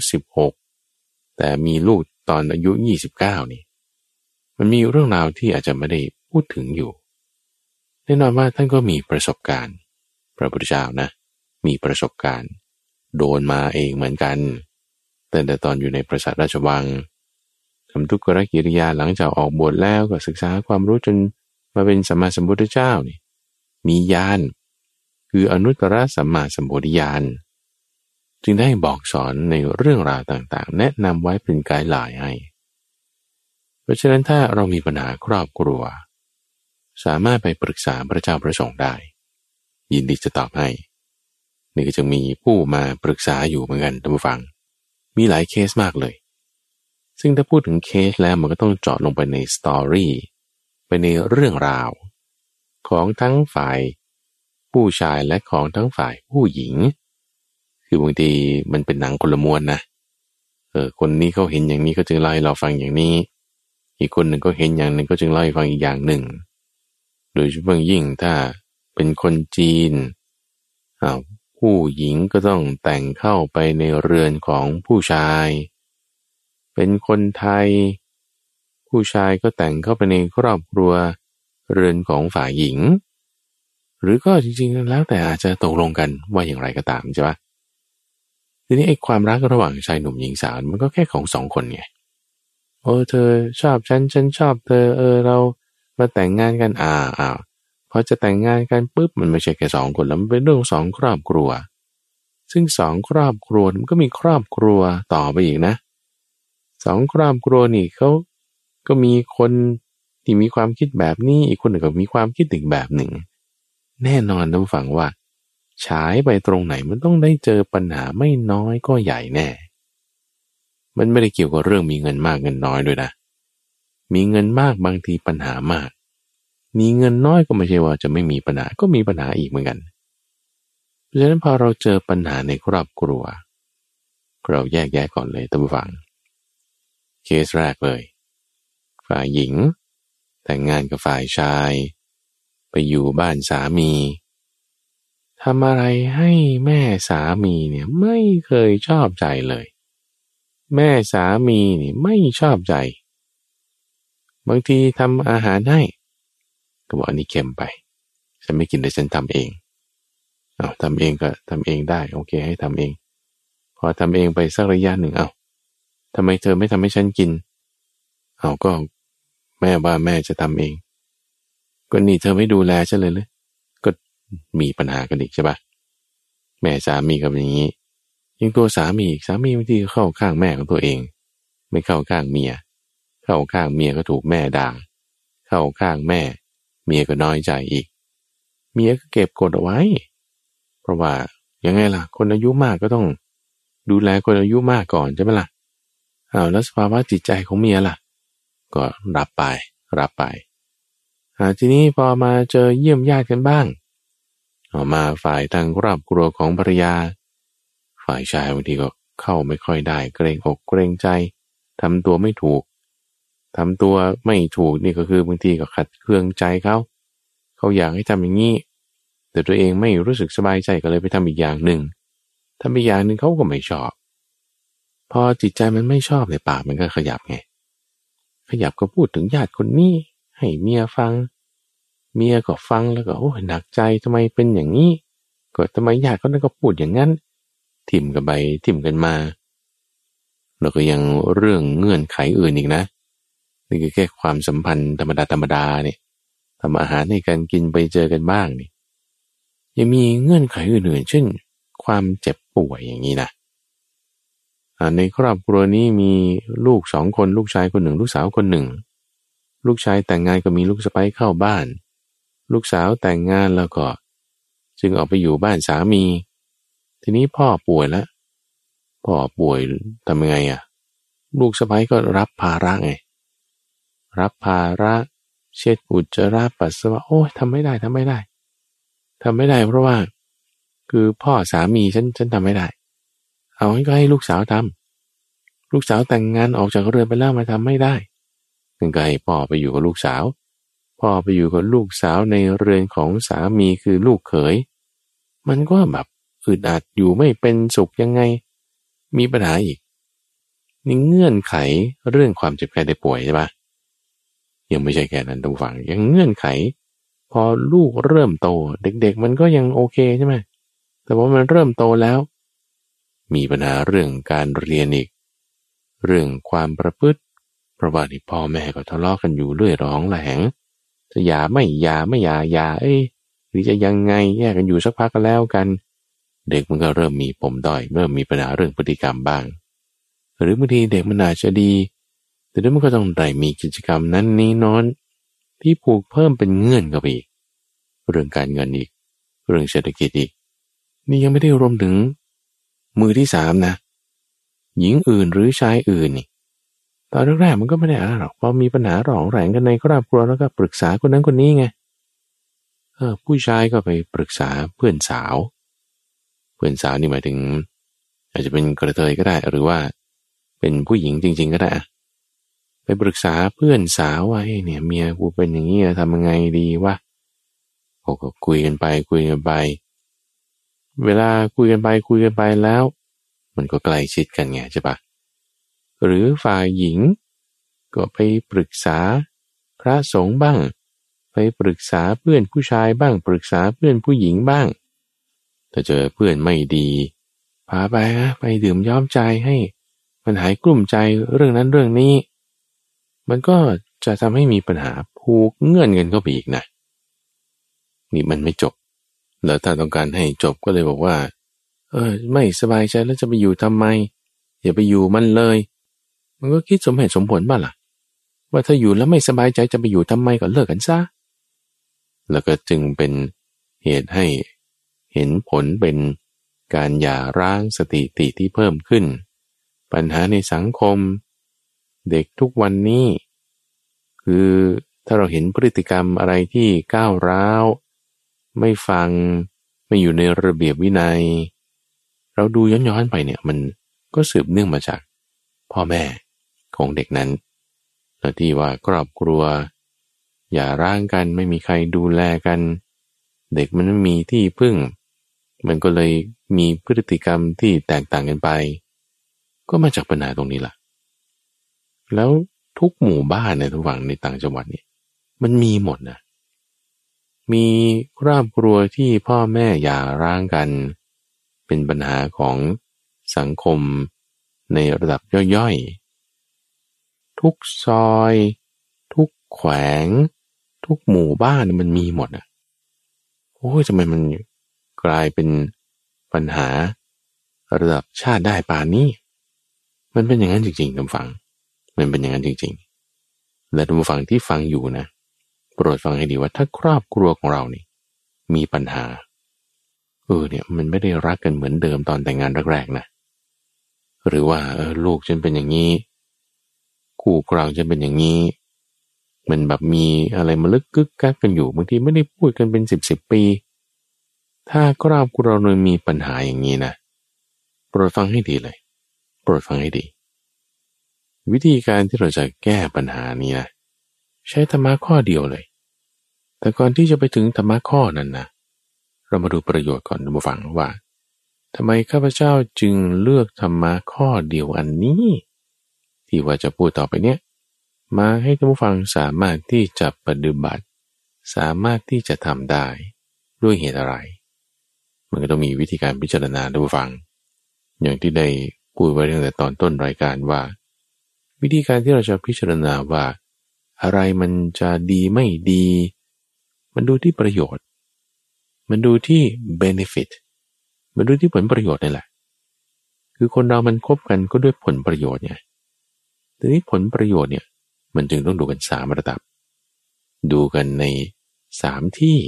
16 แต่มีลูกตอนอายุ 29 นี่ มันมีเรื่องราวที่อาจจะไม่ได้ พูดถึงอยู่แน่นอนว่าท่านก็มีประสบการณ์ พระพุทธเจ้านะ มีประสบการณ์ โดนมาเองเหมือนกันแต่แต่ตอนอยู่ในประสาทราชวังทำทุกขกิริยาหลังจากออกบวชแล้วก็ศึกษาความรู้จนมาเป็นสัมมาสัมพุทธเจ้านี่มีญาณคืออนุตตรสัมมาสัมพุทธญาณจึงได้บอกสอนในเรื่องราวต่างๆ แนะนำไว้เป็นไกด์ไลน์ให้ เพราะฉะนั้นถ้าเรามีปัญหาครอบครัว สามารถไปปรึกษาพระเจ้าพระสงฆ์ได้ ยินดีจะตอบให้ นี่ก็จะมีผู้มาปรึกษาอยู่เหมือนกันท่านผู้ฟัง มีหลายเคสมากเลย ซึ่งถ้าพูดถึงเคสแล้วมันก็ต้องเจาะลงไปในสตอรี่ไปในเรื่องราว ของทั้งฝ่าย ผู้ชายและของทั้งฝ่ายผู้หญิง คือบางทีมันเป็นหนังคนละมวนนะเออคนนี้เขาเห็นอย่างนี้ก็จึงเล่าให้เราฟังอย่างนี้ อีกคนหนึ่งก็เห็นอย่างหนึ่งก็จึงเล่าให้ฟังอีกอย่างหนึ่ง โดยเฉพาะยิ่งถ้าเป็นคนจีนผู้หญิงก็ต้องแต่งเข้าไปในเรือนของผู้ชาย เป็นคนไทย ผู้ชายก็แต่งเข้าไปในครอบครัวเรือนของฝ่ายหญิง หรือก็จริงๆแล้วแต่อาจจะตกลงกันว่าอย่างไรก็ตามใช่ปะทีนี้ไอ้ความรักระหว่างชายหนุ่มหญิงสาวมันก็แค่ของสองคนไงโอ้เธอชอบฉันฉันชอบเธอเออเรา มาแต่งงานกันอ่าอ้าวพอจะแต่งงานกันปุ๊บมันไม่ใช่แค่สองคนแล้วมันเป็นเรื่องสองครอบครัว ซึ่งสองครอบครัวมันก็มีครอบครัวต่อไปอีกนะสองครอบครัวนี่เขาก็มีคนที่มีความคิดแบบนี้อีกคนหนึ่งก็มีความคิดอีกแบบหนึ่ง แน่นอนท่านฟังว่าฉายไปตรงไหนมันต้องได้เจอปัญหาไม่น้อยก็ใหญ่แน่ มันไม่ได้เกี่ยวกับเรื่องมีเงินมากเงินน้อยด้วยนะ มีเงินมากบางทีปัญหามาก มีเงินน้อยก็ไม่ใช่ว่าจะไม่มีปัญหาก็มีปัญหาอีกเหมือนกัน เพราะฉะนั้นพอเราเจอปัญหาในครอบครัว เราแยกแยะก่อนเลยท่านผู้ฟัง เคสแรกเลย ฝ่ายหญิง แต่งงานกับฝ่ายชาย ไปอยู่บ้านสามีทำอะไรให้แม่สามีเนี่ยไม่เคยชอบใจเลย แม่สามีนี่ไม่ชอบใจ บางทีทำอาหารให้ก็บอกอันนี้เค็มไป ฉันไม่กินแต่ฉันทำเองเอาทำเองก็ทำเองได้ โอเค ให้ทำเอง พอทำเองไปสักระยะหนึ่งเอาทำไมเธอไม่ทำให้ฉันกิน เอาก็แม่ว่าแม่จะทำเอง ก็นี่เธอไม่ดูแลฉันเลยเลยก็มีปัญหากันอีกใช่ปะแม่สามีกับอย่างนี้ยังตัวสามีอีกสามีบางทีเข้าข้างแม่ของตัวเอง ไม่เข้าข้างเมีย เข้าข้างเมียก็ถูกแม่ด่า เข้าข้างแม่ เมียก็น้อยใจอีก เมียก็เก็บกดเอาไว้ เพราะว่ายังไงล่ะ คนอายุมากก็ต้อง ดูแลคนอายุมากก่อนใช่ไหมล่ะอ้าวแล้วสภาวะจิตใจของเมียล่ะ ก็รับไป รับไปทีนี้พอมาเจอเยี่ยมญาติกันบ้างออกมาฝ่ายทางครอบครัวของภรรยา ฝ่ายชายบางทีก็เข้าไม่ค่อยได้ เกรงอกเกรงใจทำตัวไม่ถูก ทำตัวไม่ถูกนี่ก็คือบางทีก็ขัดเครื่องใจเขา เขาอยากให้ทำอย่างนี้ แต่ตัวเองไม่รู้สึกสบายใจก็เลยไปทำอีกอย่างหนึ่งทำอีกอย่างหนึ่งเขาก็ไม่ชอบ พอจิตใจมันไม่ชอบในปากมันก็ขยับไง ขยับก็พูดถึงญาติคนนี้ ให้เมียฟัง เมียก็ฟังแล้วก็โอ้หนักใจทำไมเป็นอย่างนี้ ก็ทำไมญาติเขาก็พูดอย่างนั้น ทิมกันไปทิมกันมา แล้วก็ยังเรื่องเงื่อนไขอื่นอีกนะ นี่คือแค่ความสัมพันธ์ธรรมดาธรรมดาเนี่ยทำอาหารให้กันกินไปเจอกันบ้างนี่ยังมีเงื่อนไขอื่นๆเช่น ความเจ็บป่วยอย่างนี้นะในครอบครัวนี้มีลูกสองคนลูกชายคนหนึ่ง ลูกสาวคนหนึ่ง ลูกชายแต่งงานก็มีลูกสะใภ้เข้าบ้าน ลูกสาวแต่งงานแล้วก็ จึงออกไปอยู่บ้านสามี ทีนี้พ่อป่วยแล้วพ่อป่วยทำไงอะ ลูกสะใภ้ก็รับภาระไง รับภาระ เช็ดอุจจาระปัสสาวะโอ้ยทำไม่ได้ทำไม่ได้ ทำไม่ได้เพราะว่า คือพ่อสามีฉันฉันทำไม่ได้ เอาให้ก็ให้ลูกสาวทำลูกสาวแต่งงานออกจากเรือนไปแล้วมาทำไม่ได้ถึงก็ให้พ่อไปอยู่กับลูกสาว พ่อไปอยู่กับลูกสาวในเรือนของสามีคือลูกเขย มันก็แบบอึดอัดอยู่ไม่เป็นสุขยังไง มีปัญหาอีกนี่เงื่อนไขเรื่องความเจ็บแค่ได้ป่วยใช่ปะ ยังไม่ใช่แค่นั้นต้องฟังยังเงื่อนไข พอลูกเริ่มโต เด็ก ๆ มันก็ยังโอเคใช่ไหมแต่ว่ามันเริ่มโตแล้ว มีปัญหาเรื่องการเรียนอีก เรื่องความประพฤติเพราะว่าที่พ่อแม่ก็ทะเลาะกันอยู่เรื่อยร้องแหลงจะหย่าไม่หย่าไม่หย่าหย่าเอ้ยหรือจะยังไงแยกกันอยู่สักพักก็แล้วกัน เด็กมันก็เริ่มมีปมด้อยเริ่มมีปัญหาเรื่องพฤติกรรมบ้าง หรือบางทีเด็กมันอาจจะดี แต่ด้วยมันก็ต้องได้มีกิจกรรมนั้นนี้นอนที่ผูกเพิ่มเป็นเงื่อนกับอีก เรื่องการเงินอีก เรื่องเศรษฐกิจอีก นี่ยังไม่ได้รวมถึง มือที่สามนะ หญิงอื่นหรือชายอื่นนี่ตอนแรกๆมันก็ไม่ได้อะไรหรอกพอมีปัญหาหลองแหลงกันในครอบครัวแล้วก็ปรึกษาคนนั้นคนนี้ไงเออผู้ชายก็ไปปรึกษาเพื่อนสาว เพื่อนสาวนี่หมายถึง อาจจะเป็นกระเทยก็ได้ หรือว่า เป็นผู้หญิงจริง ๆ ก็ได้ ไปปรึกษาเพื่อนสาวว่าเฮ้เนี่ยเมียกูเป็นอย่างนี้ทำยังไงดีวะโอ้ก็คุยกันไปคุยกันไป เวลาคุยกันไปคุยกันไปแล้ว มันก็ใกล้ชิดกันไงใช่ปะหรือฝ่ายหญิง ก็ไปปรึกษาพระสงฆ์บ้าง ไปปรึกษาเพื่อนผู้ชายบ้าง ปรึกษาเพื่อนผู้หญิงบ้าง ถ้าเจอเพื่อนไม่ดีพาไปนะไปดื่มย้อมใจให้ มันหายกลุ่มใจเรื่องนั้นเรื่องนี้ มันก็จะทำให้มีปัญหาผูกเงื่อนเงินก็ไปอีกนะ นี่มันไม่จบ แล้วถ้าต้องการให้จบก็เลยบอกว่า เออ ไม่สบายใจแล้วจะไปอยู่ทำไม อย่าไปอยู่มันเลย มันก็คิดสมเหตุสมผลบ้างล่ะ ว่าถ้าอยู่แล้วไม่สบายใจจะไปอยู่ทำไมก็เลิกกันซะ แล้วก็จึงเป็นเหตุให้เห็นผลเป็นการหย่าร้างสติติที่เพิ่มขึ้น ปัญหาในสังคม เด็กทุกวันนี้ คือถ้าเราเห็นพฤติกรรมอะไรที่ก้าวร้าว ไม่ฟังไม่อยู่ในระเบียบวินัย เราดูย้อนๆไปเนี่ยมันก็สืบเนื่องมาจากพ่อแม่ของเด็กนั้นแล้วที่ว่าครอบครัว อย่าร้างกันไม่มีใครดูแลกัน เด็กมันไม่มีที่พึ่ง มันก็เลยมีพฤติกรรมที่แตกต่างกันไป ก็มาจากปัญหาตรงนี้แหละ แล้วทุกหมู่บ้านในทุกฝั่งในต่างจังหวัดนี่มันมีหมดนะมีครอบครัวที่พ่อแม่อย่าร้างกัน เป็นปัญหาของสังคมในระดับย่อยๆ ทุกซอย ทุกแขวง ทุกหมู่บ้านมันมีหมดอะโอ้ยทำไมมันกลายเป็นปัญหาระดับชาติได้ป่านนี้ มันเป็นอย่างนั้นจริงๆท่านฟัง มันเป็นอย่างนั้นจริงๆ และท่านฟังที่ฟังอยู่นะ โปรดฟังให้ดีว่าถ้าครอบครัวของเรานี่ มีปัญหา เออเนี่ยมันไม่ได้รักกันเหมือนเดิมตอนแต่งงานแรกๆนะ หรือว่าเออลูกฉันเป็นอย่างนี้ คู่ครองฉันเป็นอย่างนี้ มันแบบมีอะไรมาลึกกึกกักกันอยู่บางทีไม่ได้พูดกันเป็นสิบสิบปี ถ้าครอบครัวเรามีปัญหาอย่างนี้นะโปรดฟังให้ดีเลย โปรดฟังให้ดี วิธีการที่เราจะแก้ปัญหานี้นะใช้ธรรมะข้อเดียวเลย แต่ก่อนที่จะไปถึงธรรมะข้อนั้นนะเรามาดูประโยชน์ก่อนดูมาฟังว่าทำไมข้าพเจ้าจึงเลือกธรรมะข้อเดียวอันนี้ ที่ว่าจะพูดต่อไปเนี้ยมาให้ท่านผู้ฟังสามารถที่จะปฏิบัติ สามารถที่จะทำได้ด้วยเหตุอะไร มันก็ต้องมีวิธีการพิจารณาดูฟัง อย่างที่ได้พูดไว้ตั้งแต่ตอนต้นรายการว่า วิธีการที่เราจะพิจารณาว่า อะไรมันจะดีไม่ดี มันดูที่ประโยชน์ มันดูที่ benefit มันดูที่ผลประโยชน์นี่แหละ คือคนเรามันคบกันก็ด้วยผลประโยชน์ไงทีนี้ผลประโยชน์เนี่ย มันจึงต้องดูกันสามระดับ ดูกันในสามที่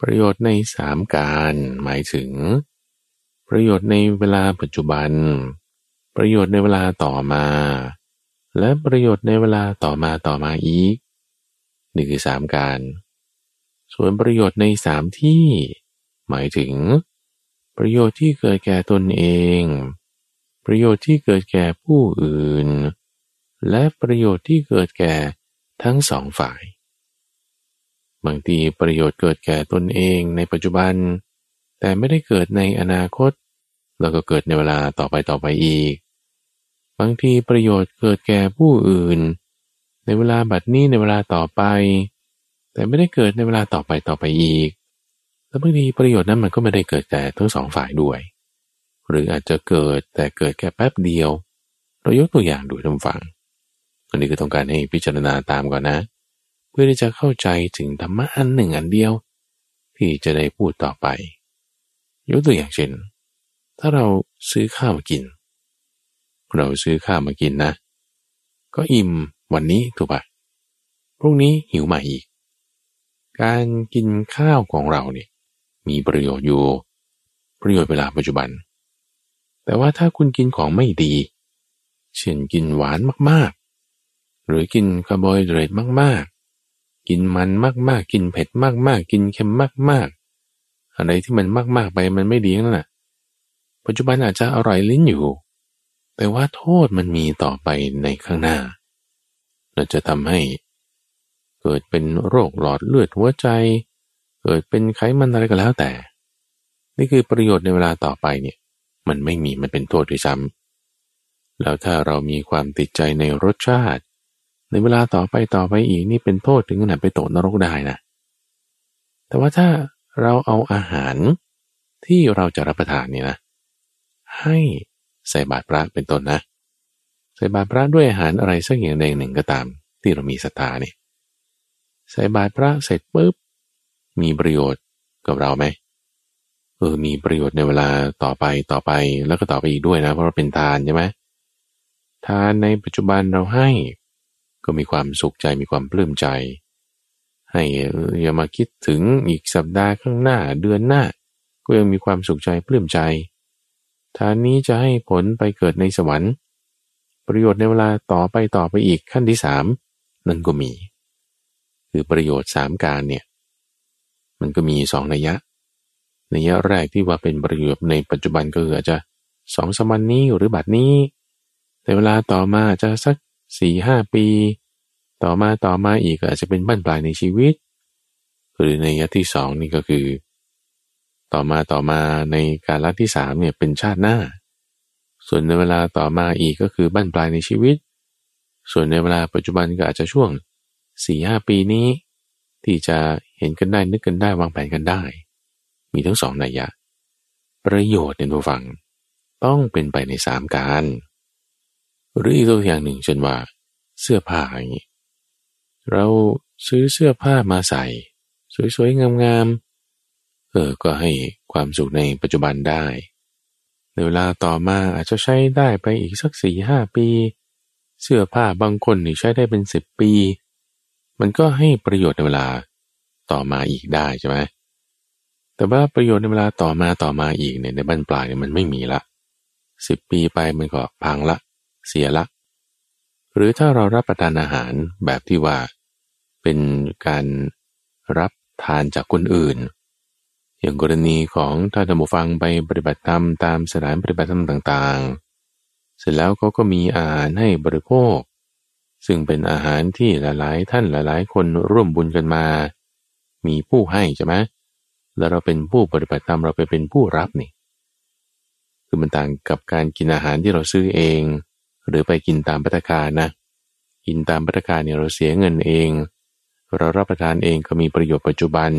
ประโยชน์ในสามการหมายถึง ประโยชน์ในเวลาปัจจุบัน ประโยชน์ในเวลาต่อมา และประโยชน์ในเวลาต่อมาต่อมาอีกนี่คือสามการ ส่วนประโยชน์ในสามที่ หมายถึง ประโยชน์ที่เกิดแก่ตนเอง ประโยชน์ที่เกิดแก่ผู้อื่น และประโยชน์ที่เกิดแก่ทั้งสองฝ่าย บางทีประโยชน์เกิดแก่ตนเองในปัจจุบัน แต่ไม่ได้เกิดในอนาคต แล้วก็เกิดในเวลาต่อไปต่อไปอีก บางทีประโยชน์เกิดแก่ผู้อื่น ในเวลาบัดนี้ในเวลาต่อไป แต่ไม่ได้เกิดในเวลาต่อไปต่อไปอีก แล้วบางทีประโยชน์นั้นมันก็ไม่ได้เกิดแต่ทั้งสองฝ่ายด้วย หรืออาจจะเกิดแต่เกิดแค่แป๊บเดียว เรายกตัวอย่างดูท่านฟังอันนี้ก็ต้องการให้พิจารณาตามก่อนนะ เพื่อที่จะเข้าใจถึงธรรมะอันหนึ่งอันเดียว ที่จะได้พูดต่อไป ยกตัวอย่างเช่น ถ้าเราซื้อข้าวมากิน เราซื้อข้าวมากินนะ ก็อิ่มวันนี้ถูกปะพรุ่งนี้หิวใหม่อีก การกินข้าวของเราเนี่ยมีประโยชน์อยู่ ประโยชน์เวลาปัจจุบัน แต่ว่าถ้าคุณกินของไม่ดี เช่นกินหวานมากๆ หรือกินคาร์โบไฮเดรตมากๆ กินมันมากๆ กินเผ็ดมากๆ กินเค็มมากๆ อะไรที่มันมากๆไปมันไม่ดีนั่นแหละ ปัจจุบันอาจจะอร่อยลิ้นอยู่ แต่ว่าโทษมันมีต่อไปในข้างหน้า เราจะทำให้ เกิดเป็นโรคหลอดเลือดหัวใจ เกิดเป็นไขมันอะไรก็แล้วแต่นนี่คือประโยชน์ในเวลาต่อไปเนี่ย มันไม่มีมันเป็นโทษด้วยซ้ำแล้วถ้าเรามีความติดใจในรสชาติ ในเวลาต่อไปต่อไปอีกนี่เป็นโทษถึงขนาดไปตกนรกได้นะแต่ว่าถ้าเราเอาอาหารที่เราจะรับประทานเนี่ยนะ ให้ใส่บาตรพระเป็นต้นนะใส่บาตรพระด้วยอาหารอะไรสักอย่างใดหนึ่งก็ตาม ที่เรามีศรัทธาเนี่ยใส่บาตรพระเสร็จปุ๊บมีประโยชน์กับเราไหมเออมีประโยชน์ในเวลาต่อไปต่อไปแล้วก็ต่อไปอีกด้วยนะ เพราะเราเป็นทานใช่ไหมทานในปัจจุบันเราให้ ก็มีความสุขใจมีความปลื้มใจ ให้อย่ามาคิดถึงอีกสัปดาห์ข้างหน้าเดือนหน้า ก็ยังมีความสุขใจปลื้มใจ ทานนี้จะให้ผลไปเกิดในสวรรค์ ประโยชน์ในเวลาต่อไปต่อไปอีกขั้นที่สามนั่นก็มี คือประโยชน์สามการเนี่ย มันก็มีสองนัยยะนัยยะแรกที่ว่าเป็นประโยชน์ในปัจจุบันก็คืออาจจะสองสมันนี้หรือบัดนี้ แต่เวลาต่อมาจะสักสี่ห้าปี ต่อมาต่อมาอีกอาจจะเป็นบั้นปลายในชีวิต หรือในยะที่สองนี่ก็คือ ต่อมาต่อมาในการลที่สามเนี่ยเป็นชาติหน้า ส่วนในเวลาต่อมาอีกก็คือบั้นปลายในชีวิต ส่วนในเวลาปัจจุบันก็อาจจะช่วงสี่ห้าปีนี้ ที่จะเห็นกันได้นึกกันได้วางแผนกันได้ มีทั้งสองนัยยะ ประโยชน์ในตัวฟัง ต้องเป็นไปในสามการ หรืออีกตัวอย่างหนึ่งเช่นว่า เสื้อผ้าอย่างนี้เราซื้อเสื้อผ้ามาใส่ สวยๆงามๆ เออก็ให้ความสุขในปัจจุบันได้ในเวลาต่อมาอาจจะใช้ได้ไปอีกสักสี่ห้าปี เสื้อผ้าบางคนนี่ใช้ได้เป็นสิบปี มันก็ให้ประโยชน์ในเวลาต่อมาอีกได้ใช่ไหมแต่ว่าประโยชน์ในเวลาต่อมาต่อมาอีกเนี่ยในบรรปลายเนี่ยมันไม่มีละสิบปีไปมันก็พังละ เสียละ หรือถ้าเรารับประทานอาหารแบบที่ว่า เป็นการรับทานจากคนอื่น อย่างกรณีของถ้านธรรมฟังไปปฏิบัติธรรมตามสถานปฏิบัติธรรมต่างๆ เสร็จแล้วเขาก็มีอาหารให้บริโภค ซึ่งเป็นอาหารที่หลายๆ ท่านหลายๆ คนร่วมบุญกันมา มีผู้ให้ใช่ไหมแล้วเราเป็นผู้ปฏิบัติธรรมเราไปเป็นผู้รับนี่คือมันต่างกับการกินอาหารที่เราซื้อเอง หรือไปกินตามพัตคานะ กินตามพัตคาเนี่ยเราเสียเงินเอง เรารับประทานเองก็มีประโยชน์ปัจจุบัน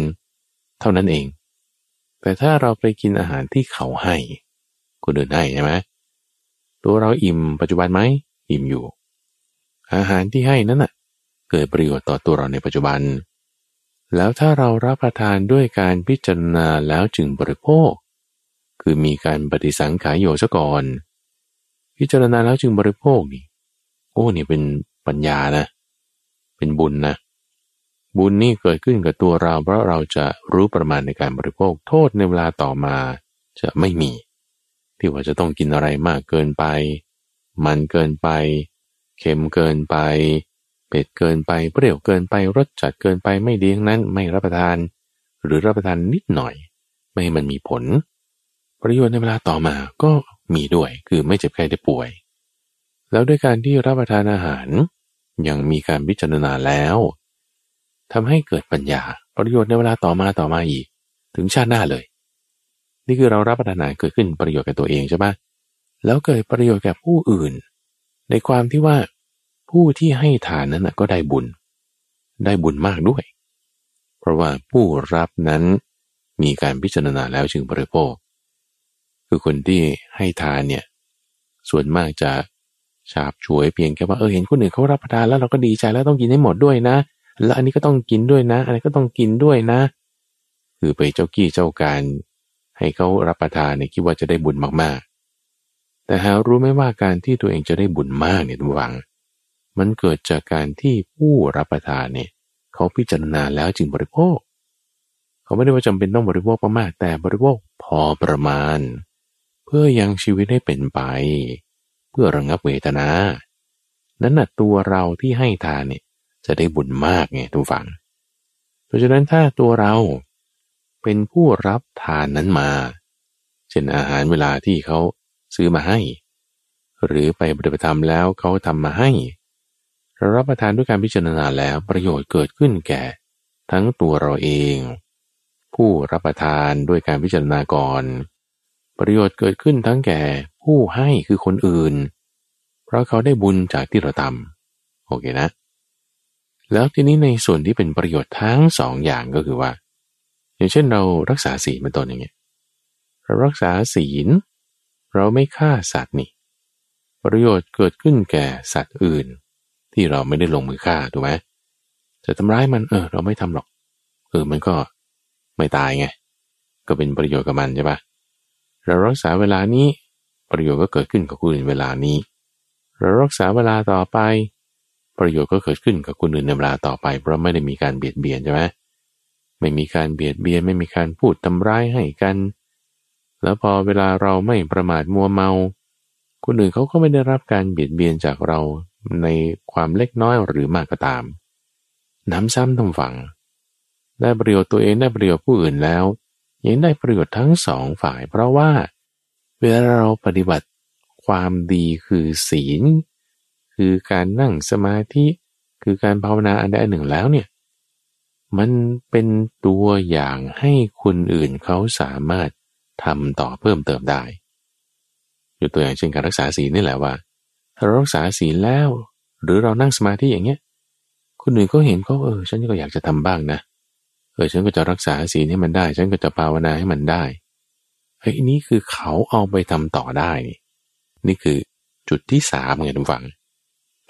เท่านั้นเอง แต่ถ้าเราไปกินอาหารที่เขาให้คนอื่นให้ใช่ไหมตัวเราอิ่มปัจจุบันไหมอิ่มอยู่ อาหารที่ให้นั้นน่ะ เกิดประโยชน์ต่อตัวเราในปัจจุบัน แล้วถ้าเรารับประทานด้วยการพิจารณาแล้วจึงบริโภค คือมีการปฏิสังขายโยซะก่อน พิจารณาแล้วจึงบริโภคนี่ โอ้นี่เป็นปัญญานะ เป็นบุญนะ บุญนี่เกิดขึ้นกับตัวเรา เพราะเราจะรู้ประมาณในการบริโภคโทษในเวลาต่อมาจะไม่มี ที่ว่าจะต้องกินอะไรมากเกินไป มันเกินไป เค็มเกินไป เผ็ดเกินไปเปรี้ยวเกินไปรสจัดเกินไปไม่ดีทั้งนั้นไม่รับประทาน หรือรับประทานนิดหน่อย ไม่ให้มันมีผล ประโยชน์ในเวลาต่อมาก็มีด้วยคือไม่เจ็บไข้ได้ป่วย แล้วด้วยการที่รับประทานอาหารยังมีการพิจารณาแล้ว ทำให้เกิดปัญญาประโยชน์ในเวลาต่อมาต่อมาอีก ถึงชาติหน้าเลย นี่คือเรารับประทานอาหารเกิดขึ้นประโยชน์แก่ตัวเองใช่ไหมแล้วเกิดประโยชน์แก่ผู้อื่น ในความที่ว่าผู้ที่ให้ทานนั้นก็ได้บุญ ได้บุญมากด้วย เพราะว่าผู้รับนั้นมีการพิจารณาแล้วจึงบริโภค คือคนที่ให้ทานเนี่ยส่วนมากจะฉาบฉวยเพียงแค่ว่าเออเห็นคนอื่นเขารับประทานแล้วเราก็ดีใจแล้วต้องกินให้หมดด้วยนะ แล้วอันนี้ก็ต้องกินด้วยนะ อันนี้ก็ต้องกินด้วยนะ คือไปเจ้ากี้เจ้าการ ให้เขารับประทานเนี่ยคิดว่าจะได้บุญมากๆ แต่หารู้ไหมว่าการที่ตัวเองจะได้บุญมากเนี่ยทุกวัง มันเกิดจากการที่ผู้รับประทานเนี่ยเขาพิจารณาแล้วจึงบริโภค เขาไม่ได้ว่าจำเป็นต้องบริโภคมากแต่บริโภคพอประมาณ เพื่อยังชีวิตให้เป็นไป เพื่อระงับเวทนา นั้นน่ะตัวเราที่ให้ทานเนี่ย จะได้บุญมากไงทุกฝัง เพราะฉะนั้นถ้าตัวเราเป็นผู้รับทานนั้นมา เช่นอาหารเวลาที่เขาซื้อมาให้ หรือไปปฏิบัติธรรมแล้วเขาทำมาให้ เรารับประทานด้วยการพิจารณาแล้วประโยชน์เกิดขึ้นแก่ ทั้งตัวเราเอง ผู้รับประทานด้วยการพิจารณาก่อน ประโยชน์เกิดขึ้นทั้งแก่ผู้ให้คือคนอื่น เพราะเขาได้บุญจากที่เราทำโอเคนะ แล้วทีนี้ในส่วนที่เป็นประโยชน์ทั้งสองอย่างก็คือว่า อย่างเช่นเรารักษาศีลเป็นต้นอย่างเงี้ยเรารักษาศีล เราไม่ฆ่าสัตว์นี่ ประโยชน์เกิดขึ้นแก่สัตว์อื่น ที่เราไม่ได้ลงมือฆ่าถูกไหมจะทำร้ายมันเออ เราไม่ทำหรอกเออมันก็ไม่ตายไงก็เป็นประโยชน์กับมันใช่ปะเรารักษาเวลานี้ประโยชน์ก็เกิดขึ้นกับคนอื่นเวลานี้ เรารักษาเวลาต่อไป ประโยชน์ก็เกิดขึ้นกับคนอื่นในเวลาต่อไป เพราะไม่ได้มีการเบียดเบียนใช่ไหมไม่มีการเบียดเบียนไม่มีการพูดทำร้ายให้กัน แล้วพอเวลาเราไม่ประมาทมัวเมา คนอื่นเขาก็ไม่ได้รับการเบียดเบียนจากเราในความเล็กน้อยหรือมากก็ตาม น้ำซ้ำทำฝัง ได้ประโยชน์ตัวเองได้ประโยชน์ผู้อื่นแล้ว ยังได้ประโยชน์ทั้งสองฝ่าย เพราะว่า เวลาเราปฏิบัติความดีคือศีล คือการนั่งสมาธิ คือการภาวนาอันใดอันหนึ่งแล้วเนี่ย มันเป็นตัวอย่างให้คนอื่นเขาสามารถทำต่อเพิ่มเติมได้ยกตัวอย่างเช่นการรักษาศีลนี่แหละว่าถ้าเรารักษาศีลแล้ว หรือเรานั่งสมาธิอย่างเงี้ยคนอื่นก็เห็นก็เออ ฉันก็อยากจะทำบ้างนะเออฉันก็จะรักษาศีลให้มันได้ ฉันก็จะภาวนาให้มันได้เฮ้ยนี่คือเขาเอาไปทำต่อได้นี่นี่คือจุดที่สามไงทุกฝัง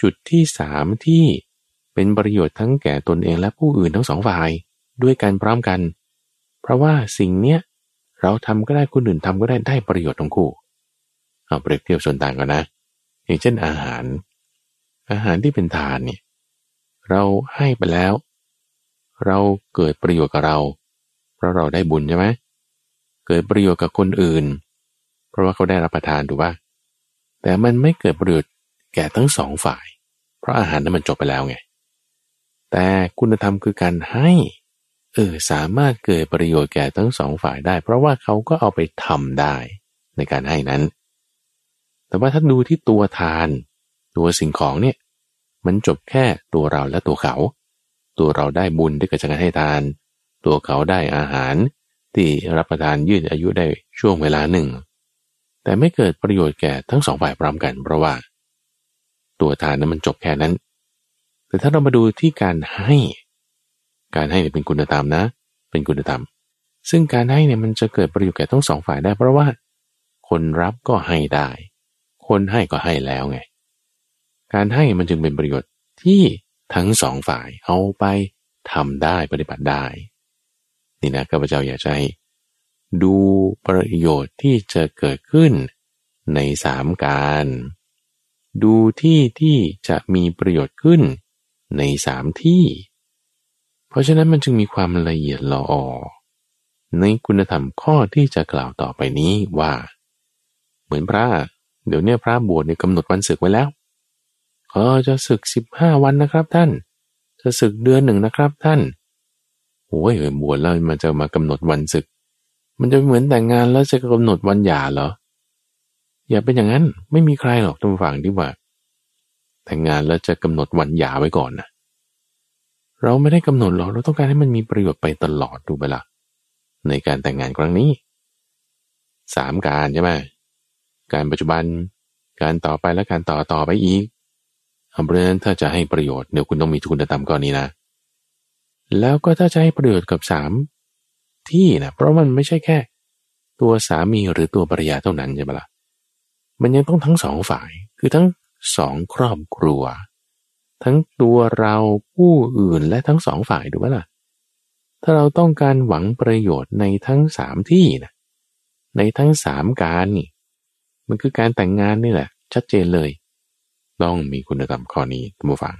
จุดที่สามที่เป็นประโยชน์ทั้งแก่ตนเองและผู้อื่นทั้งสองฝ่ายด้วยกันพร้อมกัน เพราะว่าสิ่งเนี้ยเราทำก็ได้คนอื่นทำก็ได้ได้ประโยชน์ทั้งคู่เอาเปรียบเทียบส่วนต่างกันนะ อย่างเช่นอาหาร อาหารที่เป็นทานเนี่ยเราให้ไปแล้ว เราเกิดประโยชน์กับเรา เพราะเราได้บุญใช่ไหมเกิดประโยชน์กับคนอื่น เพราะว่าเขาได้รับประทานถูกป่ะแต่มันไม่เกิดประโยชน์แก่ทั้งสองฝ่าย เพราะอาหารนั้นมันจบไปแล้วไง แต่คุณธรรมคือการให้ เออสามารถเกิดประโยชน์แก่ทั้งสองฝ่ายได้ เพราะว่าเขาก็เอาไปทำได้ในการให้นั้น แต่ว่าถ้าดูที่ตัวทาน ตัวสิ่งของเนี่ย มันจบแค่ตัวเราและตัวเขา ตัวเราได้บุญที่เกิดจากการให้ทาน ตัวเขาได้อาหาร ที่รับประทานยืดอายุได้ช่วงเวลาหนึ่ง แต่ไม่เกิดประโยชน์แก่ทั้งสองฝ่ายพร้อมกันเพราะว่า ตัวทานนั้นมันจบแค่นั้น แต่ถ้าเรามาดูที่การให้ การให้เนี่ยเป็นคุณธรรมนะ เป็นคุณธรรม ซึ่งการให้เนี่ยมันจะเกิดประโยชน์แก่ทั้งสองฝ่ายได้ เพราะว่า คนรับก็ให้ได้ คนให้ก็ให้แล้วไง การให้มันจึงเป็นประโยชน์ที่ทั้งสองฝ่ายเอาไปทำได้ปฏิบัติได้ นี่นะข้าพเจ้าอยากจะให้ดูประโยชน์ที่จะเกิดขึ้นในสามการ ดูที่ที่จะมีประโยชน์ขึ้นในสามที่ เพราะฉะนั้นมันจึงมีความละเอียดละออในคุณธรรมข้อที่จะกล่าวต่อไปนี้ว่า เหมือนพระเดี๋ยวนี้พระบวชเนี่ยกำหนดวันศึกไว้แล้วเออจะศึกสิบห้าวันนะครับท่าน จะศึกเดือนหนึ่งนะครับท่านโอ้ยบวชแล้วมันจะมากำหนดวันศึก มันจะเหมือนแต่งงานแล้วจะกำหนดวันหย่าเหรอ อย่าเป็นอย่างนั้นไม่มีใครหรอกทุกฝั่งที่ว่า แต่งงานแล้วจะกำหนดวันหย่าไว้ก่อนนะเราไม่ได้กำหนดหรอกเราต้องการให้มันมีประโยชน์ไปตลอดดูไปละในการแต่งงานครั้งนี้สามการใช่ไหมการปัจจุบันการต่อไปและการต่อต่อไปอีกเพราะฉะนั้นถ้าจะให้ประโยชน์เดี๋ยวคุณต้องมีคุณธรรมก้อนนี้นะ แล้วก็ถ้าจะให้ประโยชน์กับสามที่นะเพราะมันไม่ใช่แค่ ตัวสามีหรือตัวภรรยาเท่านั้นใช่ไหมละ่ะ มันยังต้องทั้งสองฝ่าย คือทั้งสองครอบครัว ทั้งตัวเราผู้อื่นและทั้งสองฝ่ายดูว่าล่ะ ถ้าเราต้องการหวังประโยชน์ในทั้งสามที่นะในทั้งสามการนี่ มันคือการแต่งงานนี่แหละ ชัดเจนเลย ต้องมีคุณธรรมข้อนี้ท่านผู้ฟัง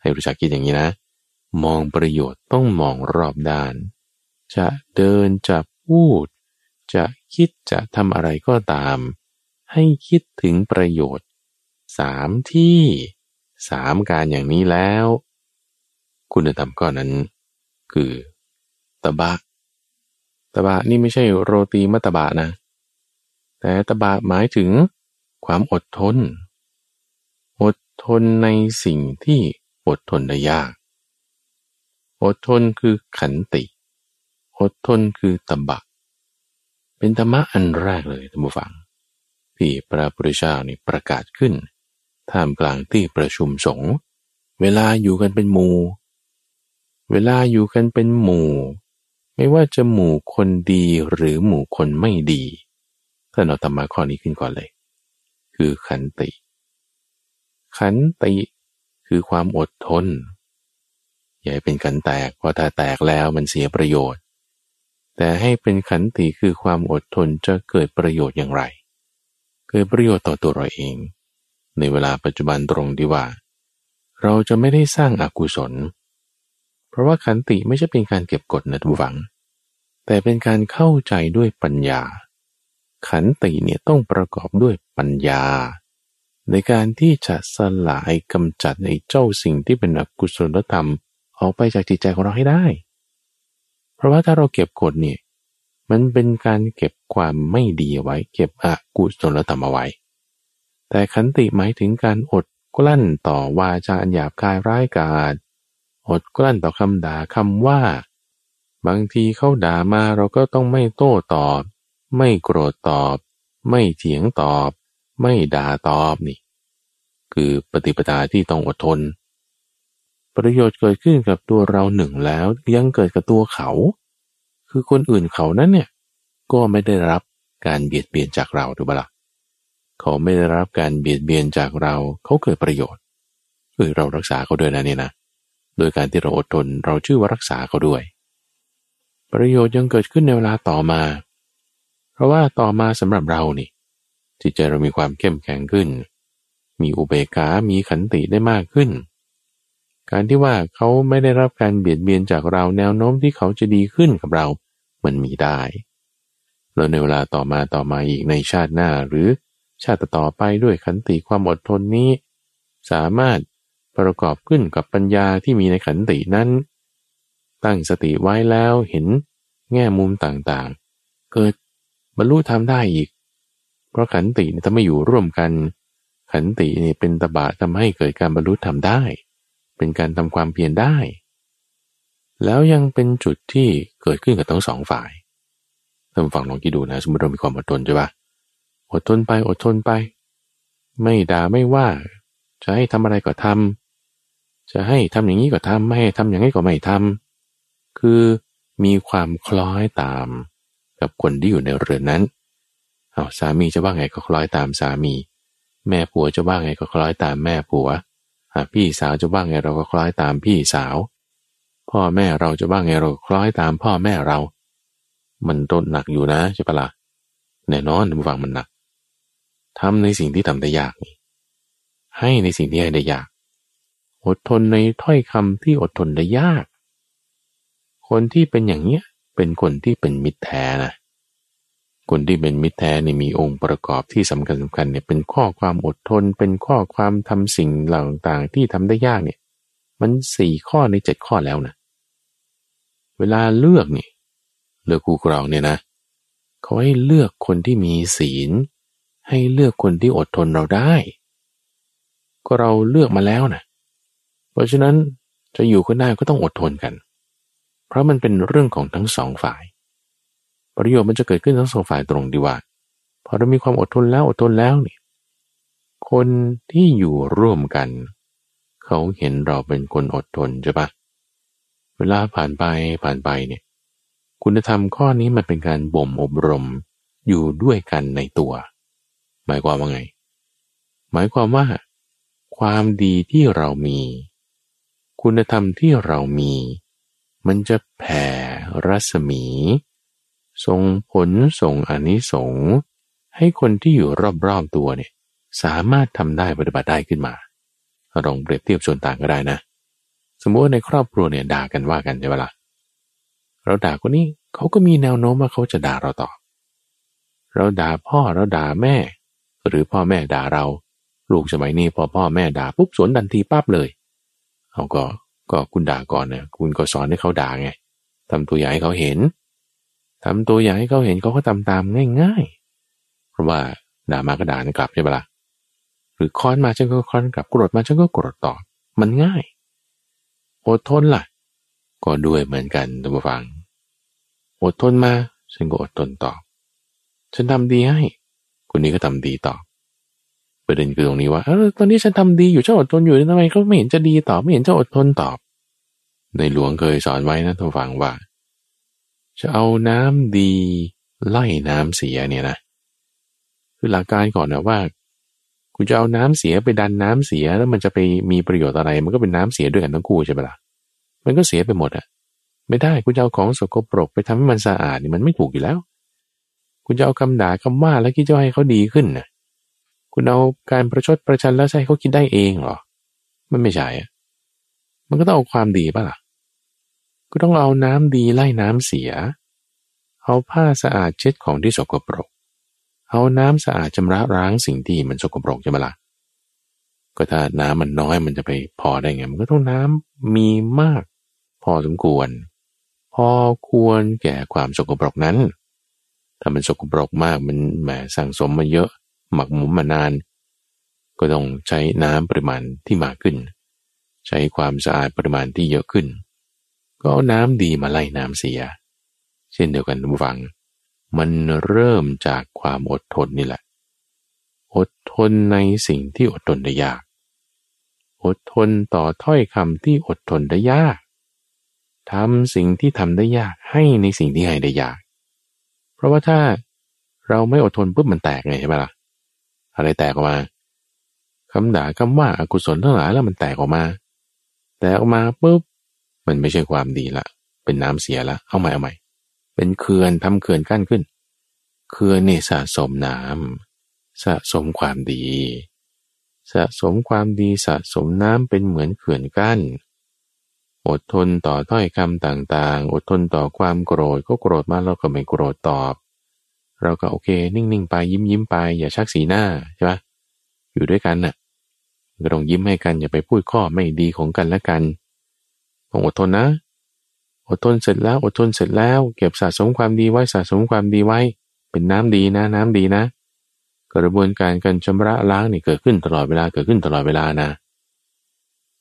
ให้รู้จักคิดอย่างนี้นะ มองประโยชน์ต้องมองรอบด้าน จะเดินจะพูด จะคิดจะทำอะไรก็ตาม ให้คิดถึงประโยชน์สามที่สามการอย่างนี้แล้ว คุณธรรมก้อนนั้น คือตะบะตะบะนี่ไม่ใช่โรตีมัตบะนะ แต่ตะบะหมายถึงความอดทน อดทนในสิ่งที่อดทนได้ยาก อดทนคือขันติ อดทนคือตะบะ เป็นธรรมะอันแรกเลยท่านผู้ฟัง ที่พระพุทธเจ้านี่ประกาศขึ้น ท่ามกลางที่ประชุมสงฆ์เวลาอยู่กันเป็นหมู่ เวลาอยู่กันเป็นหมู่ ไม่ว่าจะหมู่คนดีหรือหมู่คนไม่ดีท่านเอาธรรมะข้อนี้ขึ้นก่อนเลย คือขันติ ขันติคือความอดทน อย่าเป็นขันแตกเพราะถ้าแตกแล้วมันเสียประโยชน์ แต่ให้เป็นขันติคือความอดทนจะเกิดประโยชน์อย่างไร เกิดประโยชน์ต่อตัวเราเอง ในเวลาปัจจุบันตรงที่ว่า เราจะไม่ได้สร้างอากุศล เพราะว่าขันติไม่ใช่เป็นการเก็บกดนะทุกฝัง แต่เป็นการเข้าใจด้วยปัญญา ขันติเนี่ยต้องประกอบด้วยปัญญา ในการที่จะสลายกำจัดในเจ้าสิ่งที่เป็นอกุศลธรรมออกไปจากจิตใจของเราให้ได้ เพราะว่าถ้าเราเก็บกดเนี่ย มันเป็นการเก็บความไม่ดีไว้ เก็บอกุศลธรรมเอาไว้ แต่ขันติหมายถึงการอดกลั้นต่อวาจาอันหยาบคายร้ายกาจอดกลั้นต่อคำด่าคำว่า บางทีเขาด่ามาเราก็ต้องไม่โต้ตอบ ไม่โกรธตอบ ไม่เถียงตอบ ไม่ด่าตอบนี่ คือปฏิปทาที่ต้องอดทน ประโยชน์เกิดขึ้นกับตัวเราหนึ่งแล้วยังเกิดกับตัวเขา คือคนอื่นเขานั้นเนี่ย ก็ไม่ได้รับการเบียดเบียนจากเราถูกปะละ่ะเขาไม่ได้รับการเบียดเบียนจากเรา เขาเกิดประโยชน์คือเรารักษาเขาด้วยนะเนี่ยนะโดยการที่เราอดทนเราชื่อว่ารักษาเขาด้วย ประโยชน์ยังเกิดขึ้นในเวลาต่อมา เพราะว่าต่อมาสำหรับเรานี่จิตใจเรามีความเข้มแข็งขึ้น มีอุเบกขา มีขันติได้มากขึ้น การที่ว่าเขาไม่ได้รับการเบียดเบียนจากเราแนวโน้มที่เขาจะดีขึ้นกับเรา มันมีได้ แล้วในเวลาต่อมาต่อมาอีกในชาติหน้าหรือชาติต่อไปด้วยขันติความอดทนนี้ สามารถประกอบขึ้นกับปัญญาที่มีในขันตินั้น ตั้งสติไว้แล้วเห็นแง่มุมต่างๆ เกิดบรรลุธรรมได้อีก เพราะขันติถ้าไม่อยู่ร่วมกัน ขันตินี่เป็นตบะทำให้เกิดการบรรลุธรรมได้ เป็นการทำความเพียรได้ แล้วยังเป็นจุดที่เกิดขึ้นกับทั้งสองฝ่ายท่านฟังลองคิดดูนะ สมมติเรามีความอดทนใช่ปะอดทนไปอดทนไป ไม่ด่าไม่ว่า จะให้ทำอะไรก็ทำจะให้ทำอย่างนี้ก็ทำไม่ให้ทำอย่างนี้ก็ไม่ทำคือมีความคล้อยตาม กับคนที่อยู่ในเรือนนั้นเอาสามีจะว่าไงก็คล้อยตามสามี แม่ผัวจะว่าไงก็คล้อยตามแม่ผัว พี่สาวจะว่าไงเราก็คล้อยตามพี่สาว พ่อแม่เราจะว่าไงเราคล้อยตามพ่อแม่เรา มันต้นหนักอยู่นะใช่ปะละ่ะแน่นอนฟังมันหนักทำในสิ่งที่ทำได้ยากนี่ให้ในสิ่งที่ให้ได้ยาก อดทนในถ้อยคำที่อดทนได้ยาก คนที่เป็นอย่างเนี้ยเป็นคนที่เป็นมิตรแท้นะ คนที่เป็นมิตรแท้เนี่ยมีองค์ประกอบที่สำคัญสำคัญเนี่ยเป็นข้อความอดทน เป็นข้อความทำสิ่งเหล่าต่างๆที่ทำได้ยากเนี่ย มันสี่ข้อในเจ็ดข้อแล้วนะเวลาเลือกนี่เลือกคู่ครองเนี่ยนะเขาให้เลือกคนที่มีศีล ให้เลือกคนที่อดทนเราได้ ก็เราเลือกมาแล้วนะเพราะฉะนั้นจะอยู่กันได้ก็ต้องอดทนกัน เพราะมันเป็นเรื่องของทั้งสองฝ่าย ประโยชน์มันจะเกิดขึ้นทั้งสองฝ่ายตรงดีว่าพอเรามีความอดทนแล้วอดทนแล้วนี่คนที่อยู่ร่วมกัน เขาเห็นเราเป็นคนอดทนใช่ปะเวลาผ่านไปผ่านไปเนี่ยคุณธรรมข้อนี้มันเป็นการบ่มอบรมอยู่ด้วยกันในตัว หมายความว่าไง หมายความว่า ความดีที่เรามี คุณธรรมที่เรามี มันจะแผ่รัศมี ส่งผลส่งอนิสงส์ให้คนที่อยู่รอบๆตัวเนี่ยสามารถทำได้ปฏิบัติได้ขึ้นมาลองเปรียบเทียบส่วนต่างก็ได้นะ สมมติว่าในครอบครัวเนี่ยด่ากันว่ากันใช่ไหมละ่ะเราด่าคนนี้เขาก็มีแนวโน้มว่าเขาจะด่าเราตอบ เราด่าพ่อเราด่าแม่ หรือพ่อแม่ด่าเรา ลูกสมัยนี้พอพ่อแม่ด่าปุ๊บสวนดันทีปั๊บเลยเขาก็ก็คุณด่าก่อนเนี่ยคุณก็สอนให้เขาด่าไงทำตัวอย่างให้เขาเห็น ทำตัวอย่างให้เขาเห็นเขาก็ทำตามง่ายๆ เพราะว่าด่ามาก็ด่ากลับใช่ปะละ่ะหรือค้อนมาฉันก็ค้อนกลับโกรธมาฉันก็โกรธตอบ มันง่ายอดทนล่ะ ก็ด้วยเหมือนกันท่านผู้ฟังอดทนมาฉันก็อดทนตอบ ฉันทำดีให้คนนี้ก็ทำดีตอบประเด็นคือตรงนี้ว่าเออตอนนี้ฉันทำดีอยู่ฉันอดทนอยู่ทำไมเขาไม่เห็นจะดีตอบไม่เห็นจะอดทนตอบ ในหลวงเคยสอนไว้นะท่านฟังว่า จะเอาน้ำดีไล่น้ำเสียเนี่ยนะ คือหลักการก่อนนะว่า คุณจะเอาน้ำเสียไปดันน้ำเสียแล้วมันจะไปมีประโยชน์อะไร มันก็เป็นน้ำเสียด้วยกันทั้งคู่ใช่ไหมล่ะ มันก็เสียไปหมดอะไม่ได้คุณจะเอาของสกปรกไปทำให้มันสะอาดนี่มันไม่ถูกอยู่แล้ว คุณจะเอาคำด่าคำว่าแล้วคิดจะให้เขาดีขึ้นนะคุณเอาการประชดประชันแล้วใช่เขาคิดได้เองเหรอ มันไม่ใช่อะมันก็ต้องเอาความดีป่ะล่ะ ก็ต้องเอาน้ำดีไล่น้ำเสีย เอาผ้าสะอาดเช็ดของที่สกปรก เอาน้ำสะอาดชำระล้างสิ่งที่มันสกปรกใช่ไหมล่ะก็ถ้าน้ำมันน้อยมันจะไปพอได้ไง มันก็ต้องน้ำมีมาก พอสมควร พอควรแก่ความสกปรกนั้น ถ้ามันสกปรกมากมันแหมสั่งสมมาเยอะ หมักหมมมานาน ก็ต้องใช้น้ำปริมาณที่มากขึ้น ใช้ความสะอาดปริมาณที่เยอะขึ้น ก็เอาน้ำดีมาไล่น้ำเสีย เช่นเดียวกันทุกฝัง มันเริ่มจากความอดทนนี่แหละ อดทนในสิ่งที่อดทนได้ยาก อดทนต่อถ้อยคำที่อดทนได้ยากทำสิ่งที่ทำได้ยากให้ในสิ่งที่ให้ได้ยาก เพราะว่าถ้าเราไม่อดทนปุ๊บมันแตกไงใช่ไหมล่ะ อะไรแตกออกมาคำด่าคำว่าอากุศลทั้งหลายแล้วมันแตกออกมา แตกออกมาปุ๊บ มันไม่ใช่ความดีละ เป็นน้ำเสียละ เอาใหม่เอาใหม่ เป็นเขื่อนทำเขื่อนกั้นขึ้น เขื่อนเนี่ยสะสมน้ำสะสมความดี สะสมความดีสะสมน้ำเป็นเหมือนเขื่อนกั้น อดทนต่อถ้อยคำต่างๆ อดทนต่อความโกรธก็โกรธมาเราก็ไม่โกรธตอบ เราก็โอเค นิ่งๆไปยิ้มยิ้มไป อย่าชักสีหน้าใช่ปะอยู่ด้วยกันน่ะก็ต้องยิ้มให้กันอย่าไปพูดข้อไม่ดีของกันและกัน ต้องอดทนนะ อดทนเสร็จแล้วอดทนเสร็จแล้ว เก็บสะสมความดีไว้สะสมความดีไว้ เป็นน้ำดีนะ น้ำดีนะ กระบวนการการชำระล้างนี่เกิดขึ้นตลอดเวลาเกิดขึ้นตลอดเวลานะ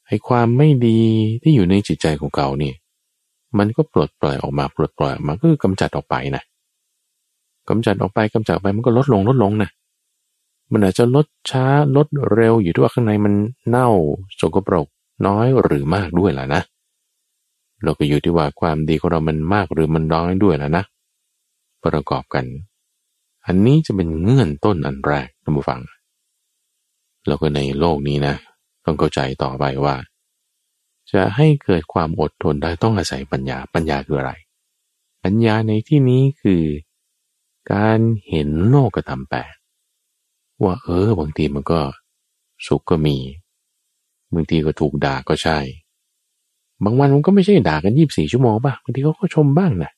ไอ้ความไม่ดีที่อยู่ในจิตใจของเขานี่มันก็ปลดปล่อยออกมาปลดปล่อยออกมาก็คือกำจัดออกไปนะกำจัดออกไปกำจัดไปมันก็ลดลงลดลงนะมันอาจจะลดช้าลดเร็วอยู่ที่ว่าข้างในมันเน่าสกปรกน้อยหรือมากด้วยล่ะนะ เราก็อยู่ที่ว่าความดีของเรามันมากหรือมันน้อยด้วยแล้วนะ ประกอบกัน อันนี้จะเป็นเงื่อนต้นอันแรกท่านผู้ฟัง แล้วก็ในโลกนี้นะ ต้องเข้าใจต่อไปว่า จะให้เกิดความอดทนได้ต้องอาศัยปัญญา ปัญญาคืออะไร ปัญญาในที่นี้คือ การเห็นโลกธรรมแปลว่าเออบางทีมันก็สุขก็มี บางทีก็ถูกด่าก็ใช่ บางวันมันก็ไม่ใช่ด่ากันยีิบสี่ชั่วโมงบ้างบางทีเขาก็ชมบ้างนะ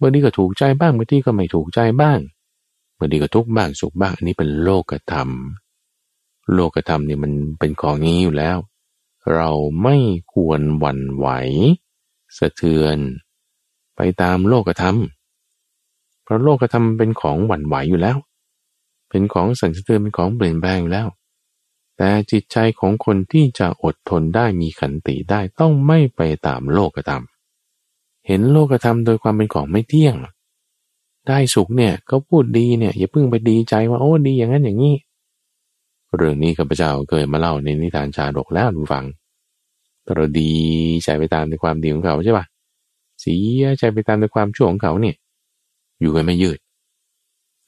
บางทีก็ถูกใจบ้างบางทีก็ไม่ถูกใจบ้างบางทีก็ทุกข์บ้างสุขบ้างอันนี้เป็นโลกธรรม โลกธรรมนี่มันเป็นของนี้อยู่แล้ว เราไม่ควรหวั่นไหว สะเทือน ไปตามโลกธรรม เพราะโลกธรรมเป็นของหวั่นไหวอยู่แล้ว เป็นของสั่นสะเทือนเป็นของเปลี่ยนแปลงอยู่แล้ว แต่จิตใจของคนที่จะอดทนได้มีขันติได้ต้องไม่ไปตามโลกธรรม เห็นโลกธรรมโดยความเป็นของไม่เที่ยง ได้สุขเนี่ยเขาพูดดีเนี่ยอย่าเพิ่งไปดีใจว่าโอ้ดีอย่างนั้นอย่างนี้ เรื่องนี้ข้าพเจ้าเคยมาเล่าในนิทานชาดกแล้วดูฟังเราดีใจไปตามในความดีของเขาใช่ปะเสียใจไปตามในความชั่วของเขาเนี่ย อยู่กันไม่ยืด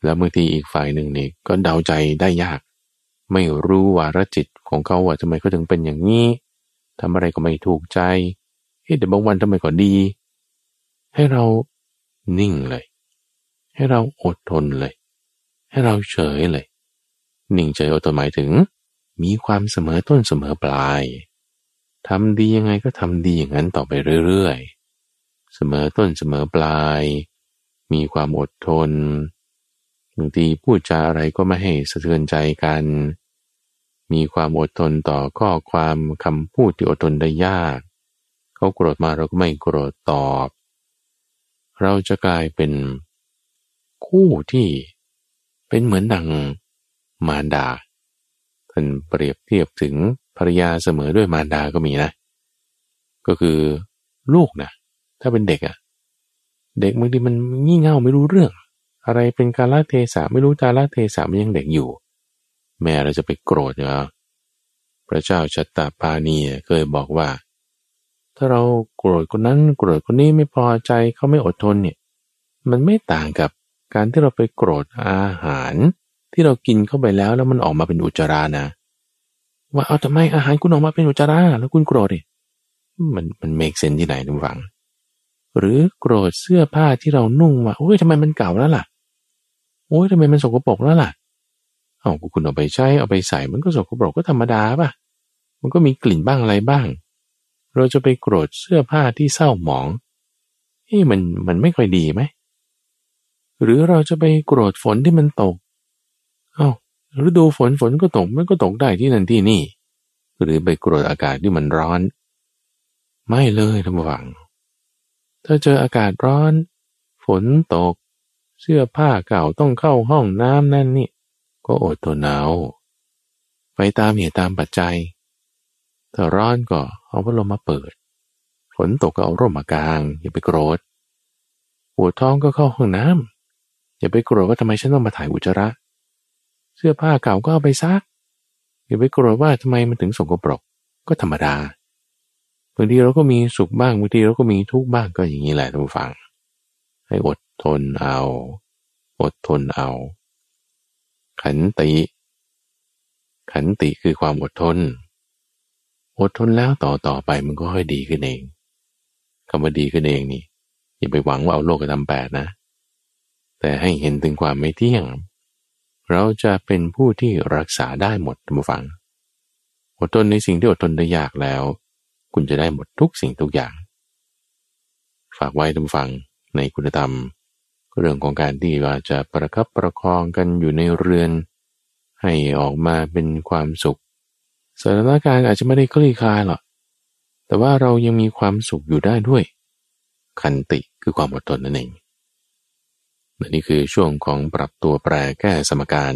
แล้วบางทีอีกฝ่ายหนึ่งนี่ก็เดาใจได้ยาก ไม่รู้ว่ารจิตของเขาว่าทำไมเขาถึงเป็นอย่างนี้ทำอะไรก็ไม่ถูกใจเฮ้แต่บางวันทำไมก็ดี ให้เรานิ่งเลย ให้เราอดทนเลย ให้เราเฉยเลย นิ่งเฉยอดทนหมายถึง มีความเสมอต้นเสมอปลายทำดียังไงก็ทำดีอย่างนั้นต่อไปเรื่อยๆ เสมอต้นเสมอปลาย มีความอดทนบางทีพูดจาอะไรก็ไม่ให้สะเทือนใจกัน มีความอดทนต่อข้อความคำพูดที่อดทนได้ยาก เขาโกรธมาเราก็ไม่โกรธตอบ เราจะกลายเป็นคู่ที่เป็นเหมือนดังมารดาท่านเปรียบเทียบถึงภรรยาเสมอด้วยมารดาก็มีนะ ก็คือลูกนะถ้าเป็นเด็กอะ่ะ เด็กบางทีมันงี่เง่าไม่รู้เรื่อง อะไรเป็นกาลเทศะไม่รู้กาลเทศะมันยังเด็กอยู่ แม่เราจะไปโกรธเหรอพระเจ้าชัตตาปานีเคยบอกว่า ถ้าเราโกรธคนนั้นโกรธคนนี้ไม่พอใจเขาไม่อดทนเนี่ย มันไม่ต่างกับการที่เราไปโกรธอาหาร ที่เรากินเข้าไปแล้วแล้วมันออกมาเป็นอุจจาระนะ ว่าเอาทำไมอาหารคุณออกมาเป็นอุจจาระแล้วคุณโกรธดิมันมันเมกเซนที่ไหนทุกฝัง หรือโกรธเสื้อผ้าที่เรานุ่งว่าโอ้ยทำไมมันเก่าแล้วล่ะโอ้ยทำไมมันสกปรกแล้วล่ะ เอาคุณเอาไปใช้เอาไปใส่มันก็สกปรกก็ธรรมดาป่ะ มันก็มีกลิ่นบ้างอะไรบ้าง เราจะไปโกรธเสื้อผ้าที่เศร้าหมองเฮ้มันมันไม่ค่อยดีไหม หรือเราจะไปโกรธฝนที่มันตก เอา้าฤดูฝนฝนก็ตกมันก็ตกได้ที่นั่นที่นี่ หรือไปโกรธอากาศที่มันร้อน ไม่เลยท่านผู้ฟัง ถ้าเจออากาศร้อน ฝนตก เสื้อผ้าเก่าต้องเข้าห้องน้ำนั่นนี่ ก็อดทนเอาไปตามเหตุตามปัจจัย ถ้าร้อนก็เอาพัดลมมาเปิด ฝนตกก็เอาร่มมากาง อย่าไปโกรธ ปวดท้องก็เข้าห้องน้ำอย่าไปโกรธว่าทำไมฉันต้องมาถ่ายอุจจาระ เสื้อผ้าเก่าก็เอาไปซัก อย่าไปโกรธว่าทำไมมันถึงสกปรก ก็ธรรมดา บางทีเราก็มีสุขบ้าง บางทีเราก็มีทุกข์บ้างก็อย่างนี้แหละท่านผู้ฟัง ให้อดทนเอา อดทนเอา ขันติ ขันติคือความอดทน อดทนแล้วต่อต่อไปมันก็ค่อยดีขึ้นเองคำว่าดีขึ้นเองนี่อย่าไปหวังว่าเอาโลกจะทำแปดนะ แต่ให้เห็นถึงความไม่เที่ยง เราจะเป็นผู้ที่รักษาได้หมดท่านผู้ฟังอดทนในสิ่งที่อดทนได้ยากแล้ว คุณจะได้หมดทุกสิ่งทุกอย่าง ฝากไว้ท่านผู้ฟังในคุณธรรม เรื่องของการที่ว่าจะประคับประคองกันอยู่ในเรือน ให้ออกมาเป็นความสุขสถานการณ์อาจจะไม่ได้คลี่คลายหรอกแต่ว่าเรายังมีความสุขอยู่ได้ด้วย ขันติคือความอดทนนั่นเองนี่คือช่วงของปรับตัวแปรแก้สมการ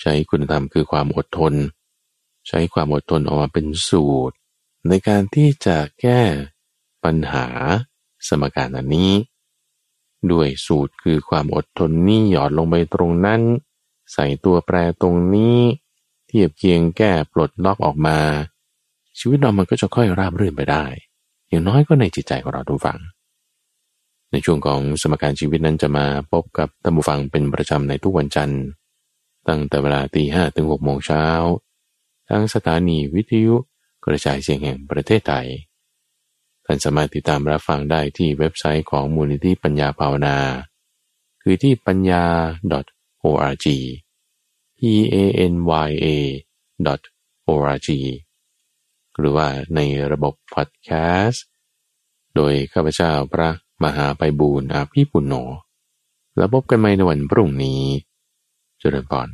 ใช้คุณธรรมคือความอดทน ใช้ความอดทนออกมาเป็นสูตร ในการที่จะแก้ปัญหาสมการอันนี้ ด้วยสูตรคือความอดทนนี่หยอดลงไปตรงนั้น ใส่ตัวแปรตรงนี้ เทียบเคียงแก้ปลดล็อกออกมา ชีวิตเรามันก็จะค่อยราบรื่นไปได้ อย่างน้อยก็ในจิตใจของเราทุกฝัง ในช่วงของสมการชีวิตนั้นจะมาพบกับท่านผู้ฟังเป็นประจำในทุกวันจันทร์ตั้งแต่เวลาตีห้ถึงหกโมงเช้าทั้งสถานีวิทยุกระจายเสียงแห่งประเทศไทย ท่านสามารถติดตามรับฟังได้ที่เว็บไซต์ของมูลนิธิปัญญาภาวนา คือที่ปัญญา .org p a n y a .org หรือว่าในระบบพอดแคสต์ โดยข้าพเจ้าพระมหาไปบูรณ์อาภีปุณโญแล้วพบกันใหม่ในวันพรุ่งนี้เจริญพร